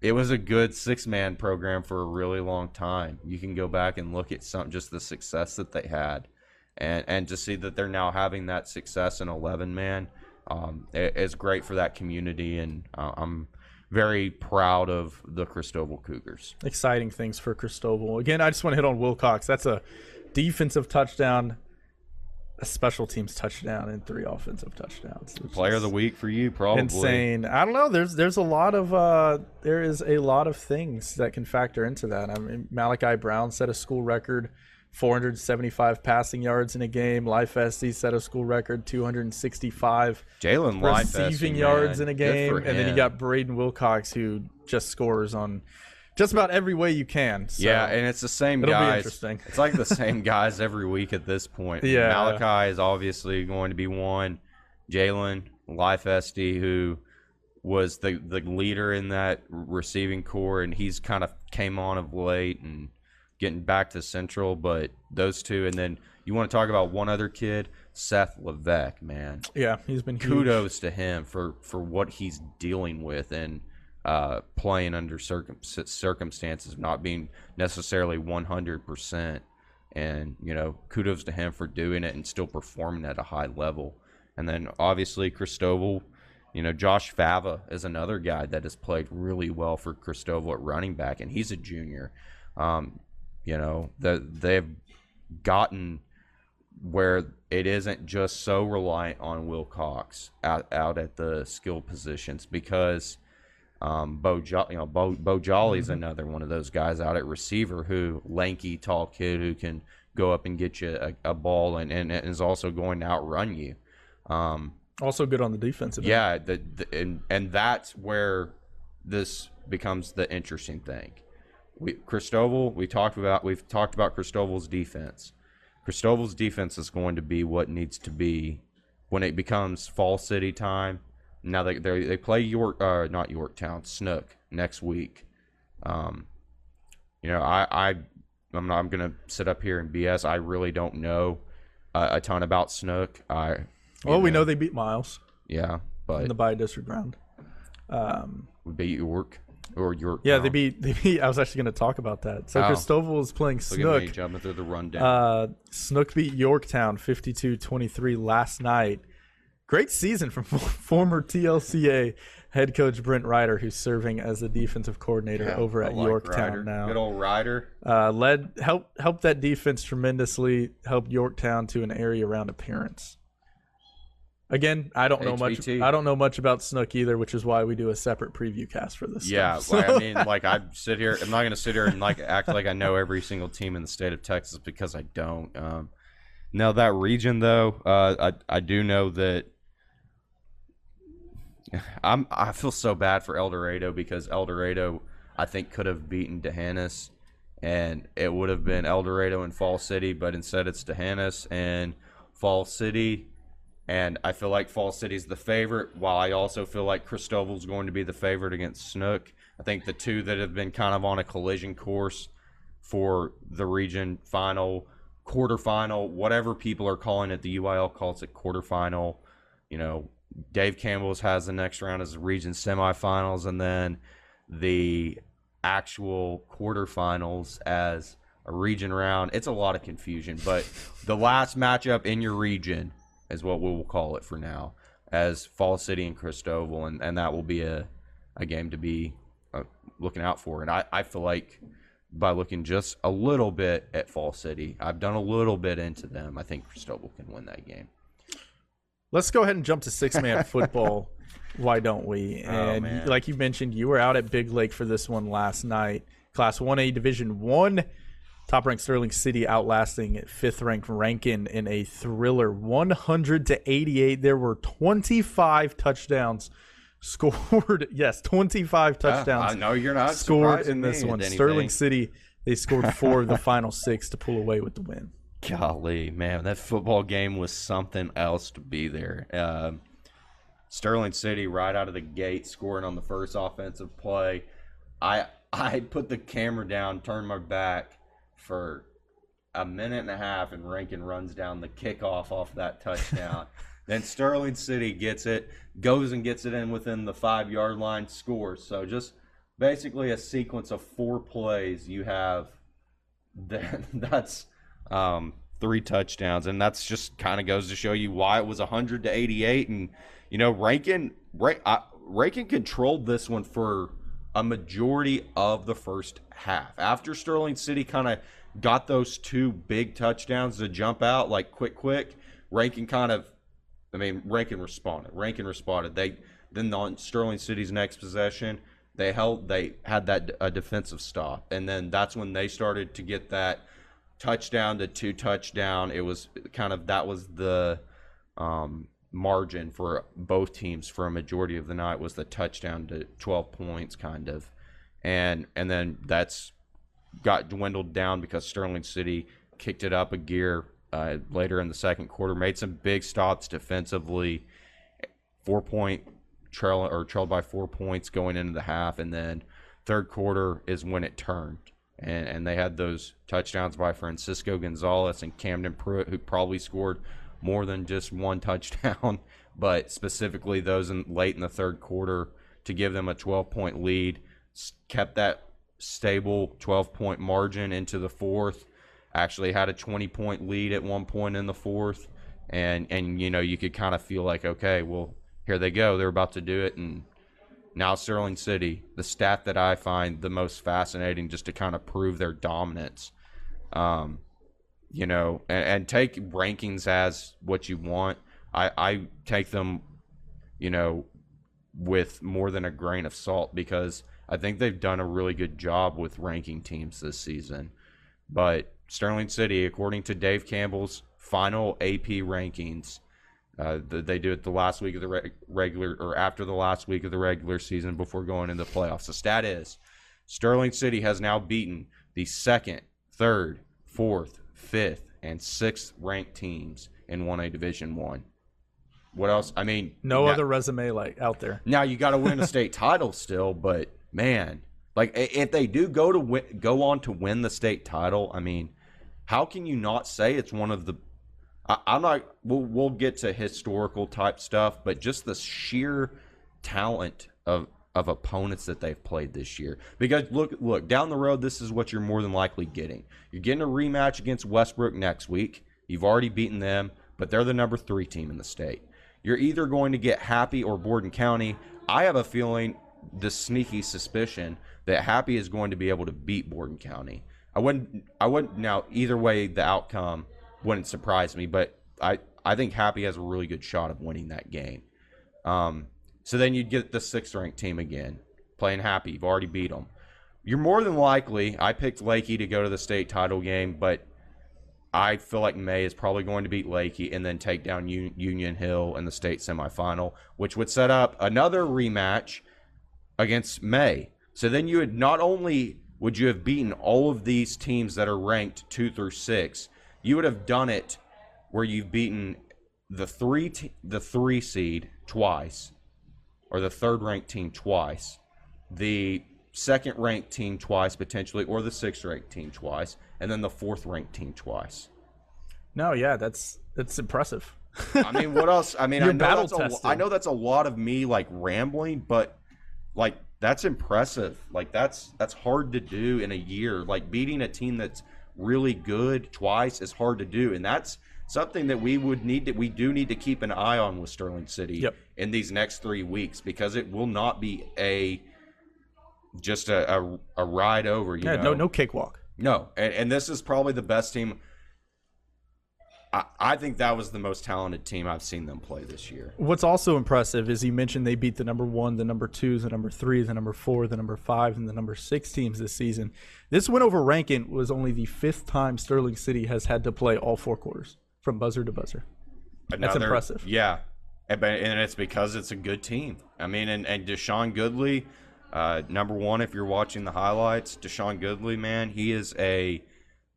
it was a good six man program for a really long time. You can go back and look at some just the success that they had, and and to see that they're now having that success in eleven man, um, it- it's great for that community, and uh, I'm very proud of the Christoval Cougars. Exciting things for Christoval. Again, I just want to hit on Wilcox. That's a defensive touchdown, a special teams touchdown, and three offensive touchdowns. Player of the week for you, probably. Insane. I don't know. There's there's a lot of uh there is a lot of things that can factor into that. I mean, Malachi Brown set a school record. 475 passing yards in a game. Life SC set a school record 265 Jalen Life receiving man. yards in a game, and then you got Braden Wilcox who just scores on just about every way you can. So, yeah, and it's the same it'll be guys. interesting. It's like the same guys every week at this point. Yeah. Malachi is obviously going to be one. Jalen, Lipsey, who was the the leader in that receiving core, and he's kind of came on of late and getting back to Central. But those two, and then you want to talk about one other kid, Seth Levesque, man yeah, he's been huge. kudos to him for for what he's dealing with and uh, playing under circum- circumstances, of not being necessarily one hundred percent. And you know, kudos to him for doing it and still performing at a high level. And then obviously Christoval, you know, Josh Fava is another guy that has played really well for Christoval at running back, and he's a junior. Um, you know, that they've gotten where it isn't just so reliant on Wilcox out, out at the skill positions because um, Bo, jo- you know, Bo, Bo Jolly's another one of those guys out at receiver who lanky, tall kid who can go up and get you a, a ball and, and, and is also going to outrun you. Um, Also good on the defensive. end. yeah, the, the, and and that's where this becomes the interesting thing. We Christoval, we talked about we've talked about Christoval's defense. Christoval's defense is going to be what needs to be when it becomes Falls City time. Now they they, they play York, uh, not Yorktown, Snook next week. Um, you know, I I I'm not I'm gonna sit up here and BS. I really don't know uh, a ton about Snook. I Well, we know they beat Miles yeah, but in the by district round. Um, would be York or York. yeah, they beat they beat. I was actually going to talk about that. So Oh. Christoval is playing Look Snook. jumping through the rundown. Uh, Snook beat Yorktown 52-23 last night. Great season from former TLCA head coach Brent Ryder, who's serving as the defensive coordinator Yeah, over at like Yorktown Ryder. now. Good old Ryder. uh, led helped helped that defense tremendously. Helped Yorktown to an area round appearance. Again, I don't know much. I don't know much about Snook either, which is why we do a separate preview cast for this. Yeah, stuff. like, I mean, like I sit here. I'm not going to sit here and like act like I know every single team in the state of Texas because I don't. Um, now that region, though, uh, I I do know that. I'm I feel so bad for Eldorado because Eldorado I think could have beaten D'Hanis, and it would have been Eldorado and Falls City, but instead it's D'Hanis and Falls City and I feel like Falls City's the favorite, while I also feel like Christoval's going to be the favorite against Snook. I think the two that have been kind of on a collision course for the region final, quarterfinal, whatever people are calling it, the UIL calls it quarterfinal. You know, Dave Campbell's has the next round as the region semifinals, and then the actual quarterfinals as a region round. It's a lot of confusion, but the last matchup in your region is what we will call it for now, as Falls City and Christoval, and, and that will be a, a game to be uh, looking out for. And I, I feel like by looking just a little bit at Falls City, I've done a little bit into them. I think Christoval can win that game. Let's go ahead and jump to six man football. Why don't we? Oh, And man. like you mentioned, you were out at Big Lake for this one last night. Class 1A Division 1. Top ranked Sterling City outlasting fifth ranked Rankin in a thriller 100 to 88. There were 25 touchdowns scored. Yes, 25 touchdowns I know you're not scored in this one. Sterling City, they scored four of the final six to pull away with the win. Golly, man, that football game was something else to be there. Um, Sterling City, right out of the gate, scoring on the first offensive play. I I put the camera down, turned my back for a minute and a half, and Rankin runs down the kickoff off that touchdown. then Sterling City gets it, goes and gets it in within the five yard line, scores. So just basically a sequence of four plays. You have that, that's um, three touchdowns, and that's just kind of goes to show you why it was 100 to 88. And you know, Rankin, Ra- uh, Rankin controlled this one for a majority of the first half. After Sterling City kind of got those two big touchdowns to jump out like quick, quick, Rankin kind of, I mean, Rankin responded. Rankin responded. They then on Sterling City's next possession, they held, they had that a defensive stop, and then that's when they started to get that touchdown to two touchdown. It was kind of that was the um, margin for both teams for a majority of the night was the touchdown to 12 points kind of and and then that's got dwindled down because Sterling City kicked it up a gear uh, later in the second quarter made some big stops defensively. Four point trail or trailed by four points going into the half and then third quarter is when it turned. And, and they had those touchdowns by Francisco Gonzalez and Camden Pruitt who probably scored more than just one touchdown but specifically those in late in the third quarter to give them a 12 point lead kept that stable 12 point margin into the fourth. Actually had a 20 point lead at one point in the fourth. And and you know you could kind of feel like okay well here they go. They're about to do it. And now sterling city the stat that i find the most fascinating just to kind of prove their dominance um you know and, and take rankings as what you want. I i take them you know with more than a grain of salt because I think they've done a really good job with ranking teams this season. But Sterling City, according to Dave Campbell's final AP rankings, uh, they do it the last week of the reg- regular or after the last week of the regular season before going into the playoffs. The stat is Sterling City has now beaten the second, third, fourth, fifth, and sixth ranked teams in 1A Division One. What else? I mean, No now- other resume like out there. now you got to win a state title still, but man, like if they do go to win, go on to win the state title, I mean, how can you not say it's one of the? I, I'm not. We'll we'll get to historical type stuff, but just the sheer talent of of opponents that they've played this year. Because look, look down the road, this is what you're more than likely getting. You're getting a rematch against Westbrook next week. You've already beaten them, but they're the number three team in the state. You're either going to get Happy or Borden County. I have a feeling, the sneaky suspicion that Happy is going to be able to beat Borden County. I wouldn't. I wouldn't. Now, either way, the outcome wouldn't surprise me. But I, I think Happy has a really good shot of winning that game. Um, so then you'd get the sixth ranked team again playing Happy. You've already beat them. You're more than likely. I picked Leakey to go to the state title game, but I feel like May is probably going to beat Leakey and then take down U- Union Hill in the state semifinal, which would set up another rematch against May. So then you would not only would you have beaten all of these teams that are ranked two through six, you would have done it where you've beaten the three t- the three seed twice, or the third ranked team twice, the second ranked team twice potentially, or the sixth ranked team twice, and then the fourth ranked team twice. No, yeah, that's that's impressive. I mean, what else? I mean, I know, that's a. I know that's a lot of me like rambling, but like that's impressive. Like that's that's hard to do in a year. Like beating a team that's really good twice is hard to do, and that's something that we would need to we do need to keep an eye on with Sterling City Yep. in these next three weeks because it will not be a just a a, a ride over. You Yeah, know? no no cakewalk. No, and, and this is probably the best team. I, I think that was the most talented team I've seen them play this year. What's also impressive is you mentioned they beat the number one, the number two, the number three, the number four, the number five, and the number six teams this season. This win over Rankin was only the fifth time Sterling City has had to play all four quarters from buzzer to buzzer. Another- impressive. Yeah, and, and it's because it's a good team. I mean, and, and Deshaun Goodley, uh, number one, if you're watching the highlights, Deshaun Goodley, man, he is a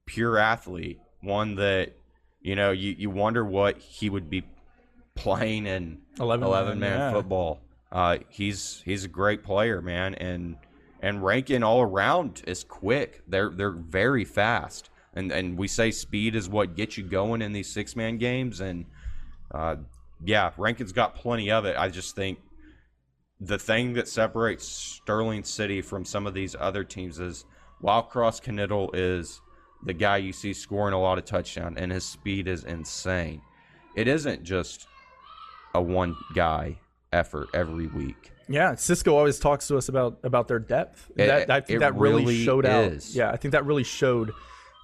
pure athlete. One that you know you, you wonder what he would be playing in 11 11 man, yeah. football. Uh, he's he's a great player, man, and and Rankin all around is quick. They're they're very fast, and and we say speed is what gets you going in these six man games, and uh, yeah, Rankin's got plenty of it. I just think the thing that separates Sterling City from some of these other teams is while Cross Knittle is the guy you see scoring a lot of touchdown, and his speed is insane. It isn't just a one guy effort every week. Yeah, Cisco always talks to us about about their depth. It- that, I think that really, really showed out. Yeah, I think that really showed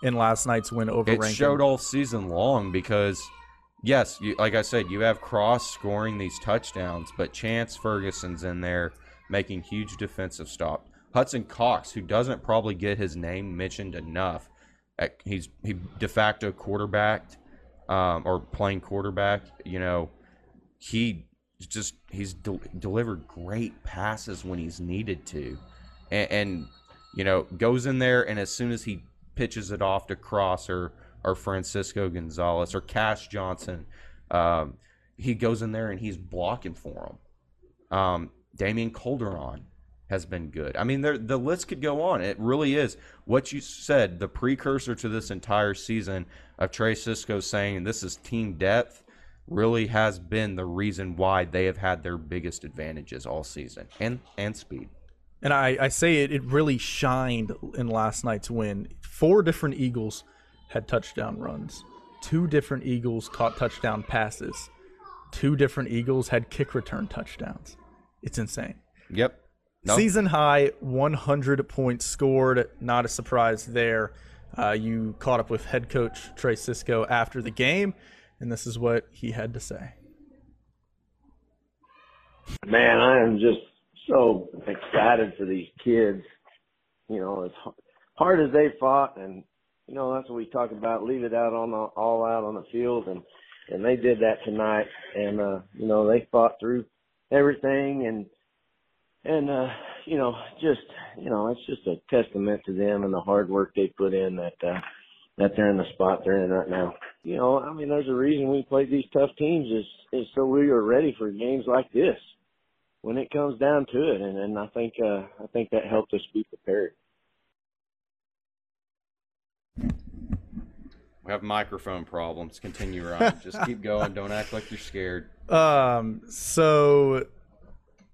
in last night's win over It Rankin. showed all season long because, yes, you, like I said, you have Cross scoring these touchdowns, but Chance Ferguson's in there making huge defensive stop. Hudson Cox, who doesn't probably get his name mentioned enough, uh, he's he de facto quarterbacked um, or playing quarterback. You know, he just he's del- delivered great passes when he's needed to, and, and you know goes in there and as soon as he pitches it off to Cross or or Francisco Gonzalez or Cash Johnson, um, he goes in there and he's blocking for him. Um, Damian Calderon has been good. I mean, there, the list could go on. It really is what you said. The precursor to this entire season of Trey Cisco saying this is team depth really has been the reason why they have had their biggest advantages all season and and speed. And I, I say it, it really shined in last night's win. Four different Eagles had touchdown runs. Two different Eagles caught touchdown passes. Two different Eagles had kick return touchdowns. It's insane. Yep. No. Season high 100 points scored. Not a surprise there. Uh, you caught up with head coach Trey Cisco after the game, and this is what he had to say. Man, I am just so excited for these kids. You know, as hard as they fought, and you know that's what we talk about. Leave it out on the all out on the field, and and they did that tonight. And uh, you know, they fought through everything, and and uh, you know, just you know, it's just a testament to them and the hard work they put in that uh, that they're in the spot they're in right now. You know, I mean, there's a reason we play these tough teams is is so we are ready for games like this when it comes down to it, and, and I think uh, I think that helped us be prepared. We have microphone problems. Continue, Ryan. Just keep going. Don't act like you're scared. Um, so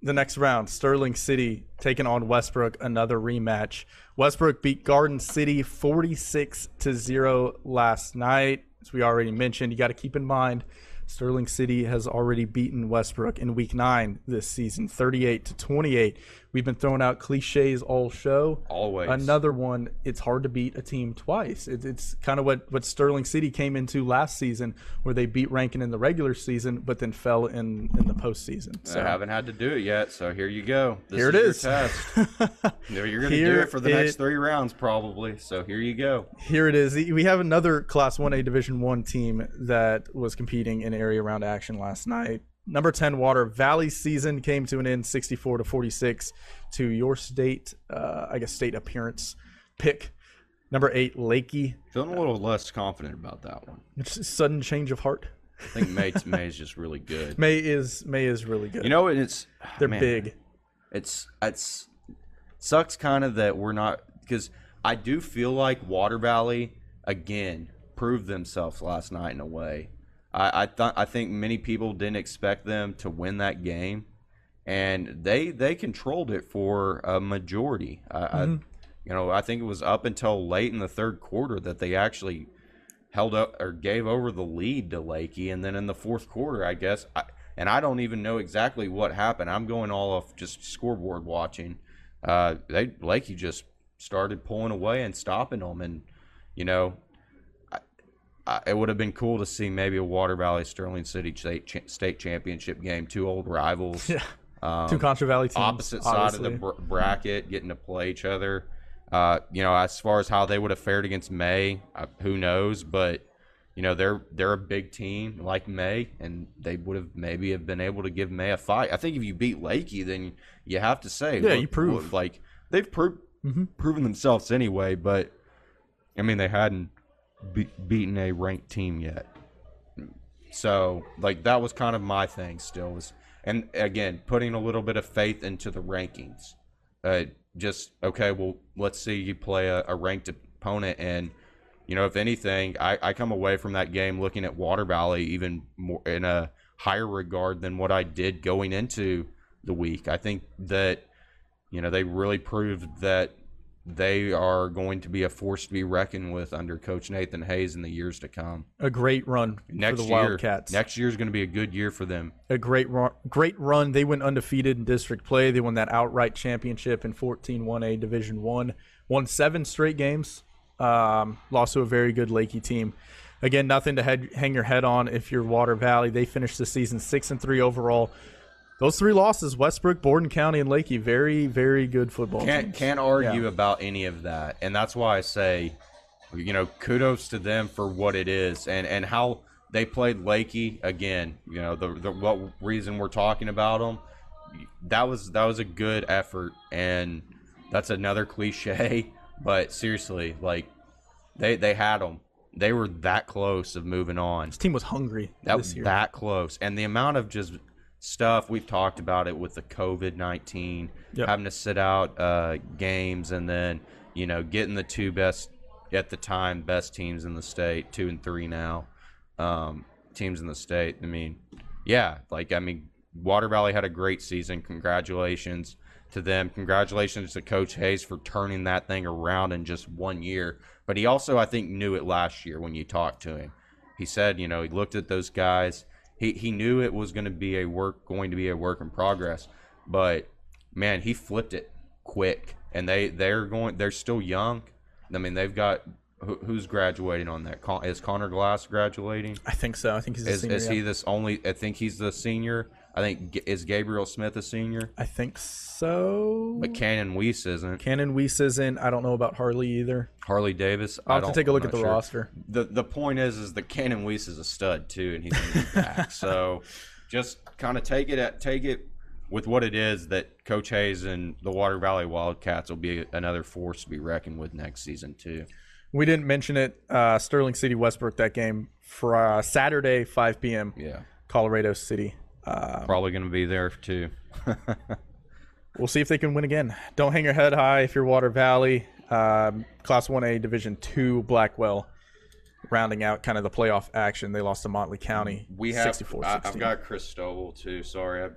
the next round, Sterling City taking on Westbrook, another rematch. Westbrook beat Garden City 46 to 0 last night. As we already mentioned, you got to keep in mind Sterling City has already beaten Westbrook in week 9 this season, 38 to 28. We've been throwing out cliches all show. Always. Another one, it's hard to beat a team twice. It, it's kind of what, what Sterling City came into last season, where they beat Rankin in the regular season, but then fell in, in the postseason. I haven't had to do it yet, so here you go. This Here it your test. You're going to do it for the next three rounds, probably. So here you go. Here it is. We have another Class 1A Division 1 team that was competing in area round action last night. Number 10 Water Valley season came to an end 64 to 46 to your state, uh, I guess, state appearance pick. Number 8 Leakey. Feeling a little less confident about that one. It's a sudden change of heart. I think May May is just really good. May is May is really good. You know, and it's they're man, big. It's it's sucks kind of that we're not because I do feel like Water Valley again proved themselves last night in a way. I I thought I think many people didn't expect them to win that game, and they they controlled it for a majority. I, I you know I think it was up until late in the third quarter that they actually held up or gave over the lead to Leakey, and then in the fourth quarter, I guess, I, and I don't even know exactly what happened. I'm going all off just scoreboard watching. Uh, they Leakey just started pulling away and stopping them, and you know, I, it would have been cool to see maybe a Water Valley Sterling City state cha- state championship game, two old rivals. Yeah. Um, Two Concho Valley teams. opposite side of the br- bracket, getting to play each other. Uh, you know, as far as how they would have fared against May, uh, who knows? But you know, they're they're a big team like May, and they would have maybe have been able to give May a fight. I think if you beat Leakey, then you have to say, Yeah, look, you prove. look, like they've pro- Mhm. proven themselves anyway. But I mean, they hadn't be- beaten a ranked team yet. So like that was kind of my thing still was and again putting a little bit of faith into the rankings. Uh, just okay, well let's see you play a, a ranked opponent and you know if anything I, I come away from that game looking at Water Valley even more in a higher regard than what I did going into the week. I think that you know they really proved that they are going to be a force to be reckoned with under Coach Nathan Hayes in the years to come a great run next for the year, Wildcats. Next year is going to be a good year for them. a great run, great run. They went undefeated in district play. They won that outright championship in 14 1A Division 1. Won 7 straight games. Um, lost to a very good Leakey team. Again, nothing to head, hang your head on if you're Water Valley. They finished the season 6 and 3 overall. Those three losses, Westbrook, Borden County, and Leakey, very, very good football Can't teams. can't argue Yeah. about any of that, and that's why I say, you know, kudos to them for what it is and and how they played Leakey again. You know, the the what reason we're talking about them. That was that was a good effort, and that's another cliche, but seriously, like they they had them. They were that close of moving on. This team was hungry That was that close, and the amount of just stuff we've talked about it with the COVID nineteen, Yep. having to sit out uh, games, and then you know getting the two best at the time best teams in the state, two and three now, um, teams in the state. I mean, yeah, like I mean, Water Valley had a great season. Congratulations to them. Congratulations to Coach Hayes for turning that thing around in just one year. But he also, I think, knew it last year when you talked to him. He said, you know, he looked at those guys. He he knew it was going to be a work going to be a work in progress. But man, he flipped it quick. And they they're going. They're still young. I mean, they've got who, who's graduating on that. Con- Is Connor Glass graduating? I think so. I think he's Is, senior. is yeah. he this only? I think he's the senior. I think is Gabriel Smith a senior, I think so. but Cannon Weiss isn't. Cannon Weiss isn't. I don't know about Harley either. Harley Davis. I'll I have to take a look I'm at the sure. roster. The the point is, is that Cannon Weiss is a stud too, and he's gonna be back. so just kind of take it at take it with what it is that Coach Hayes and the Water Valley Wildcats will be another force to be reckoned with next season too. We didn't mention it. Uh, Sterling City Westbrook that game for uh, Saturday 5 p.m. Yeah, Colorado City. Uh, probably gonna be there too. we'll see if they can win again. Don't hang your head high if you're Water Valley. Um, Class 1A Division 2 Blackwell rounding out kind of the playoff action. They lost to Motley County. We have. 64 I, I've got Christoval too. Sorry, I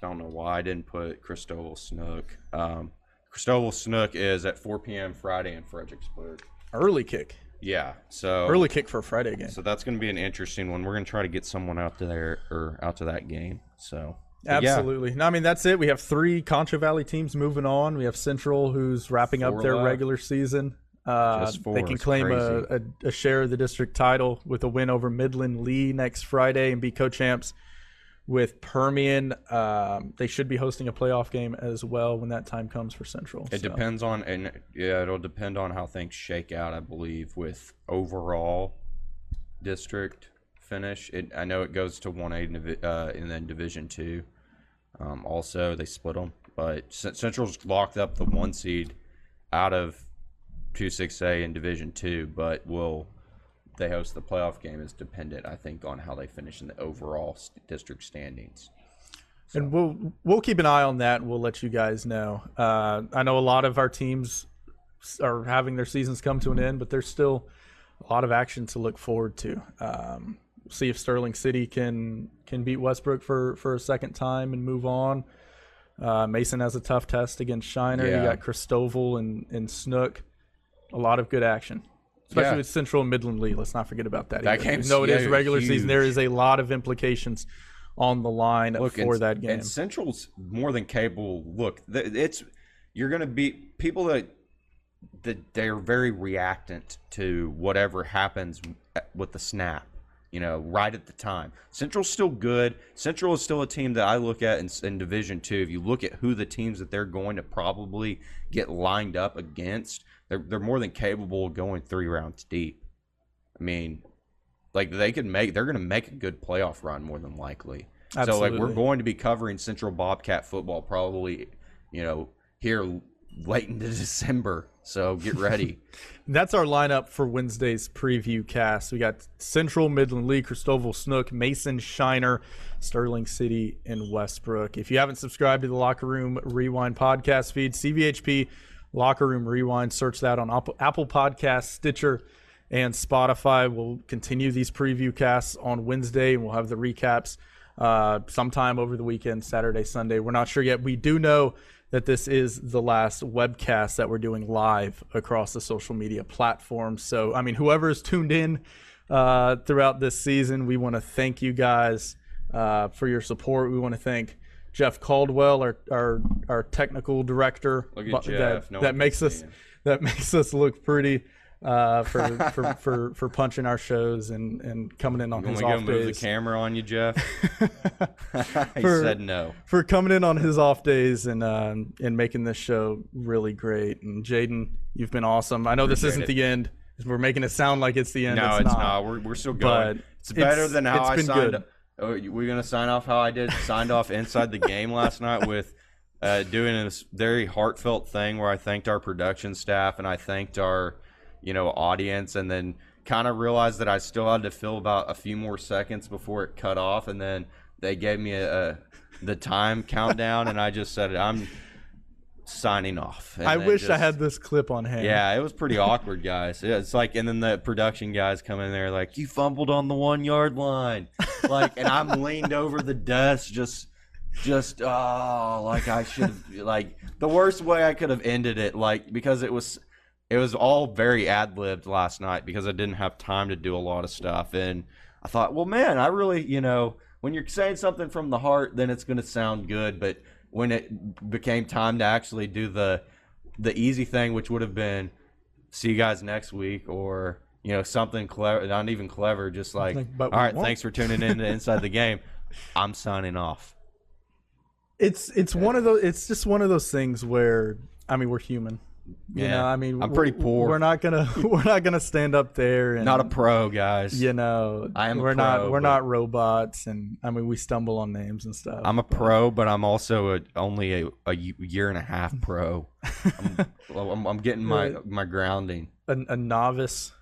don't know why I didn't put Christoval Snook. Um, Christoval Snook is at 4 p.m. Friday in Fredericksburg. early kick. Yeah. So Early kick for a Friday game. So that's going to be an interesting one. We're going to try to get someone out to there or out to that game. So But yeah, Absolutely. No, I mean that's it. We have three Concho Valley teams moving on. We have Central, who's wrapping up their left. regular season. Uh, Just four. they can It's claim a, a, a share of the district title with a win over Midland Lee next Friday and be co-champs with Permian. Um, they should be hosting a playoff game as well when that time comes for Central. It So, depends on, and yeah, it'll depend on how things shake out. I believe with overall district finish. It I know it goes to one A and uh, and then Division two. Um, also, they split them, but C- Central's locked up the one seed out of two six A in Division two, but will they host the playoff game is dependent, I think, on how they finish in the overall st- district standings. And we'll we'll keep an eye on that. and We'll let you guys know. Uh, I know a lot of our teams are having their seasons come to an end, but there's still a lot of action to look forward to. Um, see if Sterling City can can beat Westbrook for for a second time and move on. Uh, Mason has a tough test against Shiner. Yeah. You got Christoval and and Snook. A lot of good action. Especially Yeah. with Central and Midland Lee. Let's not forget about that. That game's- no, it is regular season. There is a lot of implications on the line Look, for and, that game. And Central's more than capable. Look, it's you're going to be people that that they're very reactant to whatever happens with the snap. You know, right at the time. Central's still good. Central is still a team that I look at in, in Division Two. If you look at who the teams that they're going to probably get lined up against, they're they're more than capable of going three rounds deep. I mean, like they could make they're going to make a good playoff run more than likely. Absolutely. So like we're going to be covering Central Bobcat football probably, you know, here late into December. So get ready. That's our lineup for Wednesday's preview cast. We got Central, Midland Lee, Christoval, Snook, Mason, Shiner, Sterling City, and Westbrook. If you haven't subscribed to the Locker Room Rewind podcast feed, CVHP Locker Room Rewind, search that on Apple, Podcasts, Stitcher, and Spotify. We'll continue these preview casts on Wednesday, and we'll have the recaps uh, sometime over the weekend, Saturday, Sunday. We're not sure yet. We do know that this is the last webcast that we're doing live across the social media platforms. So, I mean, whoever is tuned in uh, throughout this season, we want to thank you guys uh, for your support. We want to thank Jeff Caldwell, our our, our technical director, Look at bu- Jeff. that No that makes us him. that makes us look pretty. Uh, for, for for for punching our shows and and coming in on When his off move the camera on you, Jeff? he For- said no. for coming in on his off days and uh, and making this show really great. And Jaden, you've been awesome. I know this isn't it. the end. We're making it sound like it's the end. No, it's, it's not. We're, we're still going. But It's better it's- than how it's I been signed. good. You- we're gonna sign off how I did. Signed off inside the game last night with uh, doing this very heartfelt thing where I thanked our production staff and I thanked our, you know, audience, and then kind of realized that I still had to fill about a few more seconds before it cut off, and then they gave me a, a the time countdown, and I just said I'm signing off. I wish I had this clip on hand. yeah, it was pretty awkward, guys. Yeah, It's like, and then the production guys come in there like, "You fumbled on the one yard line," like, and I'm leaned over the desk, just, just, oh, like I should, have like, the worst way I could have ended it, like, because it was, it was all very ad libbed last night because I didn't have time to do a lot of stuff, and I thought, well, man, I really, you know, when you're saying something from the heart, then it's going to sound good, but when it became time to actually do the the easy thing, which would have been see you guys next week or you know something clever, not even clever, just like, Like, but all won't." thanks for tuning in to Inside the Game. I'm signing off. It's it's one of those. It's just one of those things where I mean we're human. You Yeah. know, I mean I'm pretty poor. We're not gonna we're not gonna stand up there and Not a pro, guys. You know, I am we're pro, not we're not robots, and I mean we stumble on names and stuff. I'm a pro, but I'm also a, only a, a year and a half pro. I'm, I'm, I'm getting my Right. my grounding, a, a novice.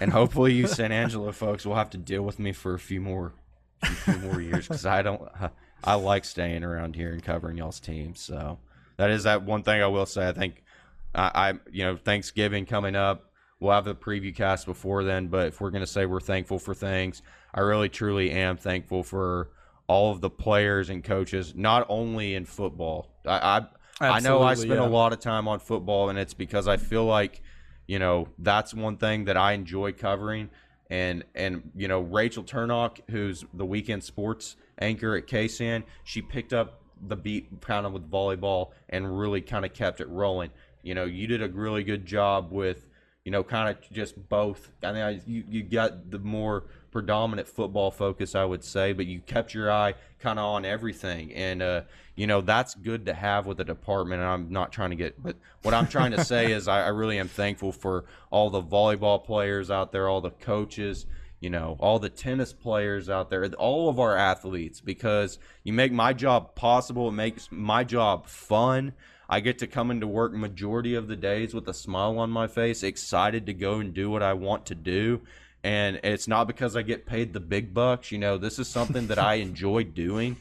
and hopefully you San Angelo folks will have to deal with me for a few more a few more years because I don't. I like staying around here and covering y'all's teams. So that is that one thing I will say. I think I, I you know Thanksgiving coming up. We'll have the preview cast before then, but if we're gonna say we're thankful for things, I really truly am thankful for all of the players and coaches, not only in football. I I, I know I spend yeah. a lot of time on football, and it's because I feel like you know that's one thing that I enjoy covering. And and you know Rachel Turnock, who's the weekend sports anchor at KSAN. She picked up the beat kind of with volleyball and really kind of kept it rolling. You know, you did a really good job with, you know, kind of just both. I mean, you you got the more predominant football focus, I would say, but you kept your eye kind of on everything, and uh, you know that's good to have with a department. And I'm not trying to get, but what I'm trying to say is I, I really am thankful for all the volleyball players out there, all the coaches you know, all the tennis players out there, all of our athletes, because you make my job possible. It makes my job fun. I get to come into work majority of the days with a smile on my face, excited to go and do what I want to do. And it's not because I get paid the big bucks. You know, this is something that I enjoy doing.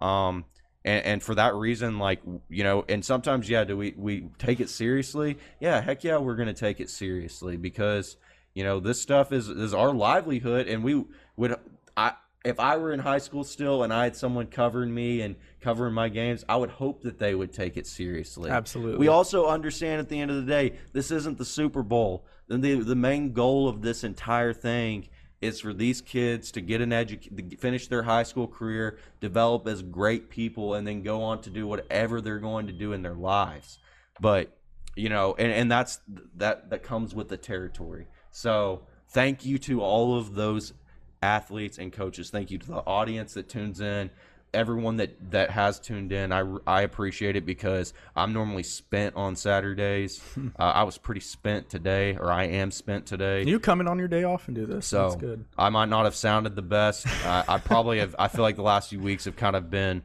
Um, and, and for that reason, like, you know, and sometimes, yeah, do we, we take it seriously? Yeah, heck yeah, we're going to take it seriously because – you know, this stuff is is our livelihood, and we would I if I were in high school still and I had someone covering me and covering my games, I would hope that they would take it seriously. Absolutely. We also understand at the end of the day, this isn't the Super Bowl. The the main goal of this entire thing is for these kids to get an edu- finish their high school career, develop as great people, and then go on to do whatever they're going to do in their lives. But you know, and, and that's that that comes with the territory. So thank you to all of those athletes and coaches. Thank you to the audience that tunes in. Everyone that, that has tuned in, I, I appreciate it because I'm normally spent on Saturdays. uh, I was pretty spent today, or I am spent today. You come in on your day off and do this. So That's good. I might not have sounded the best. I, I probably have. I feel like the last few weeks have kind of been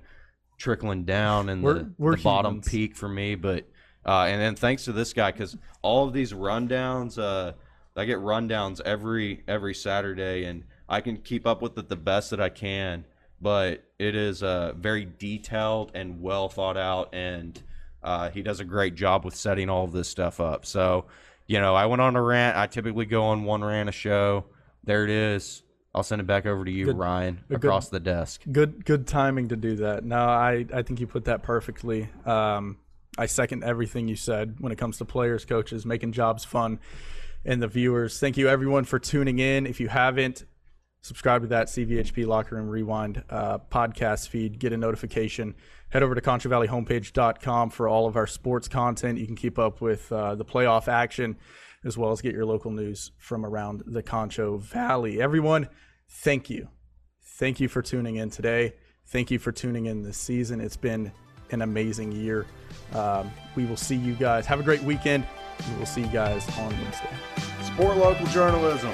trickling down and the, the bottom peak for me. But uh, and then thanks to this guy because all of these rundowns, uh, I get rundowns every every Saturday, and I can keep up with it the best that I can. But it is uh, very detailed and well thought out, and uh, he does a great job with setting all of this stuff up. So, you know, I went on a rant. I typically go on one rant a show. There it is. I'll send it back over to you, Good- Ryan, a good- across the desk. Good good timing to do that. No, I I think you put that perfectly. Um, I second everything you said when it comes to players, coaches, making jobs fun, and the viewers. Thank you everyone for tuning in. If you haven't, subscribe to that CVHP Locker Room Rewind uh, podcast feed. Get a notification. Head over to ConchoValleyHomepage.com for all of our sports content. You can keep up with uh, the playoff action as well as get your local news from around the Concho Valley. Everyone, thank you. Thank you for tuning in today. Thank you for tuning in this season. It's been an amazing year. Um, we will see you guys. Have a great weekend. We will see you guys on Wednesday. Sport local journalism.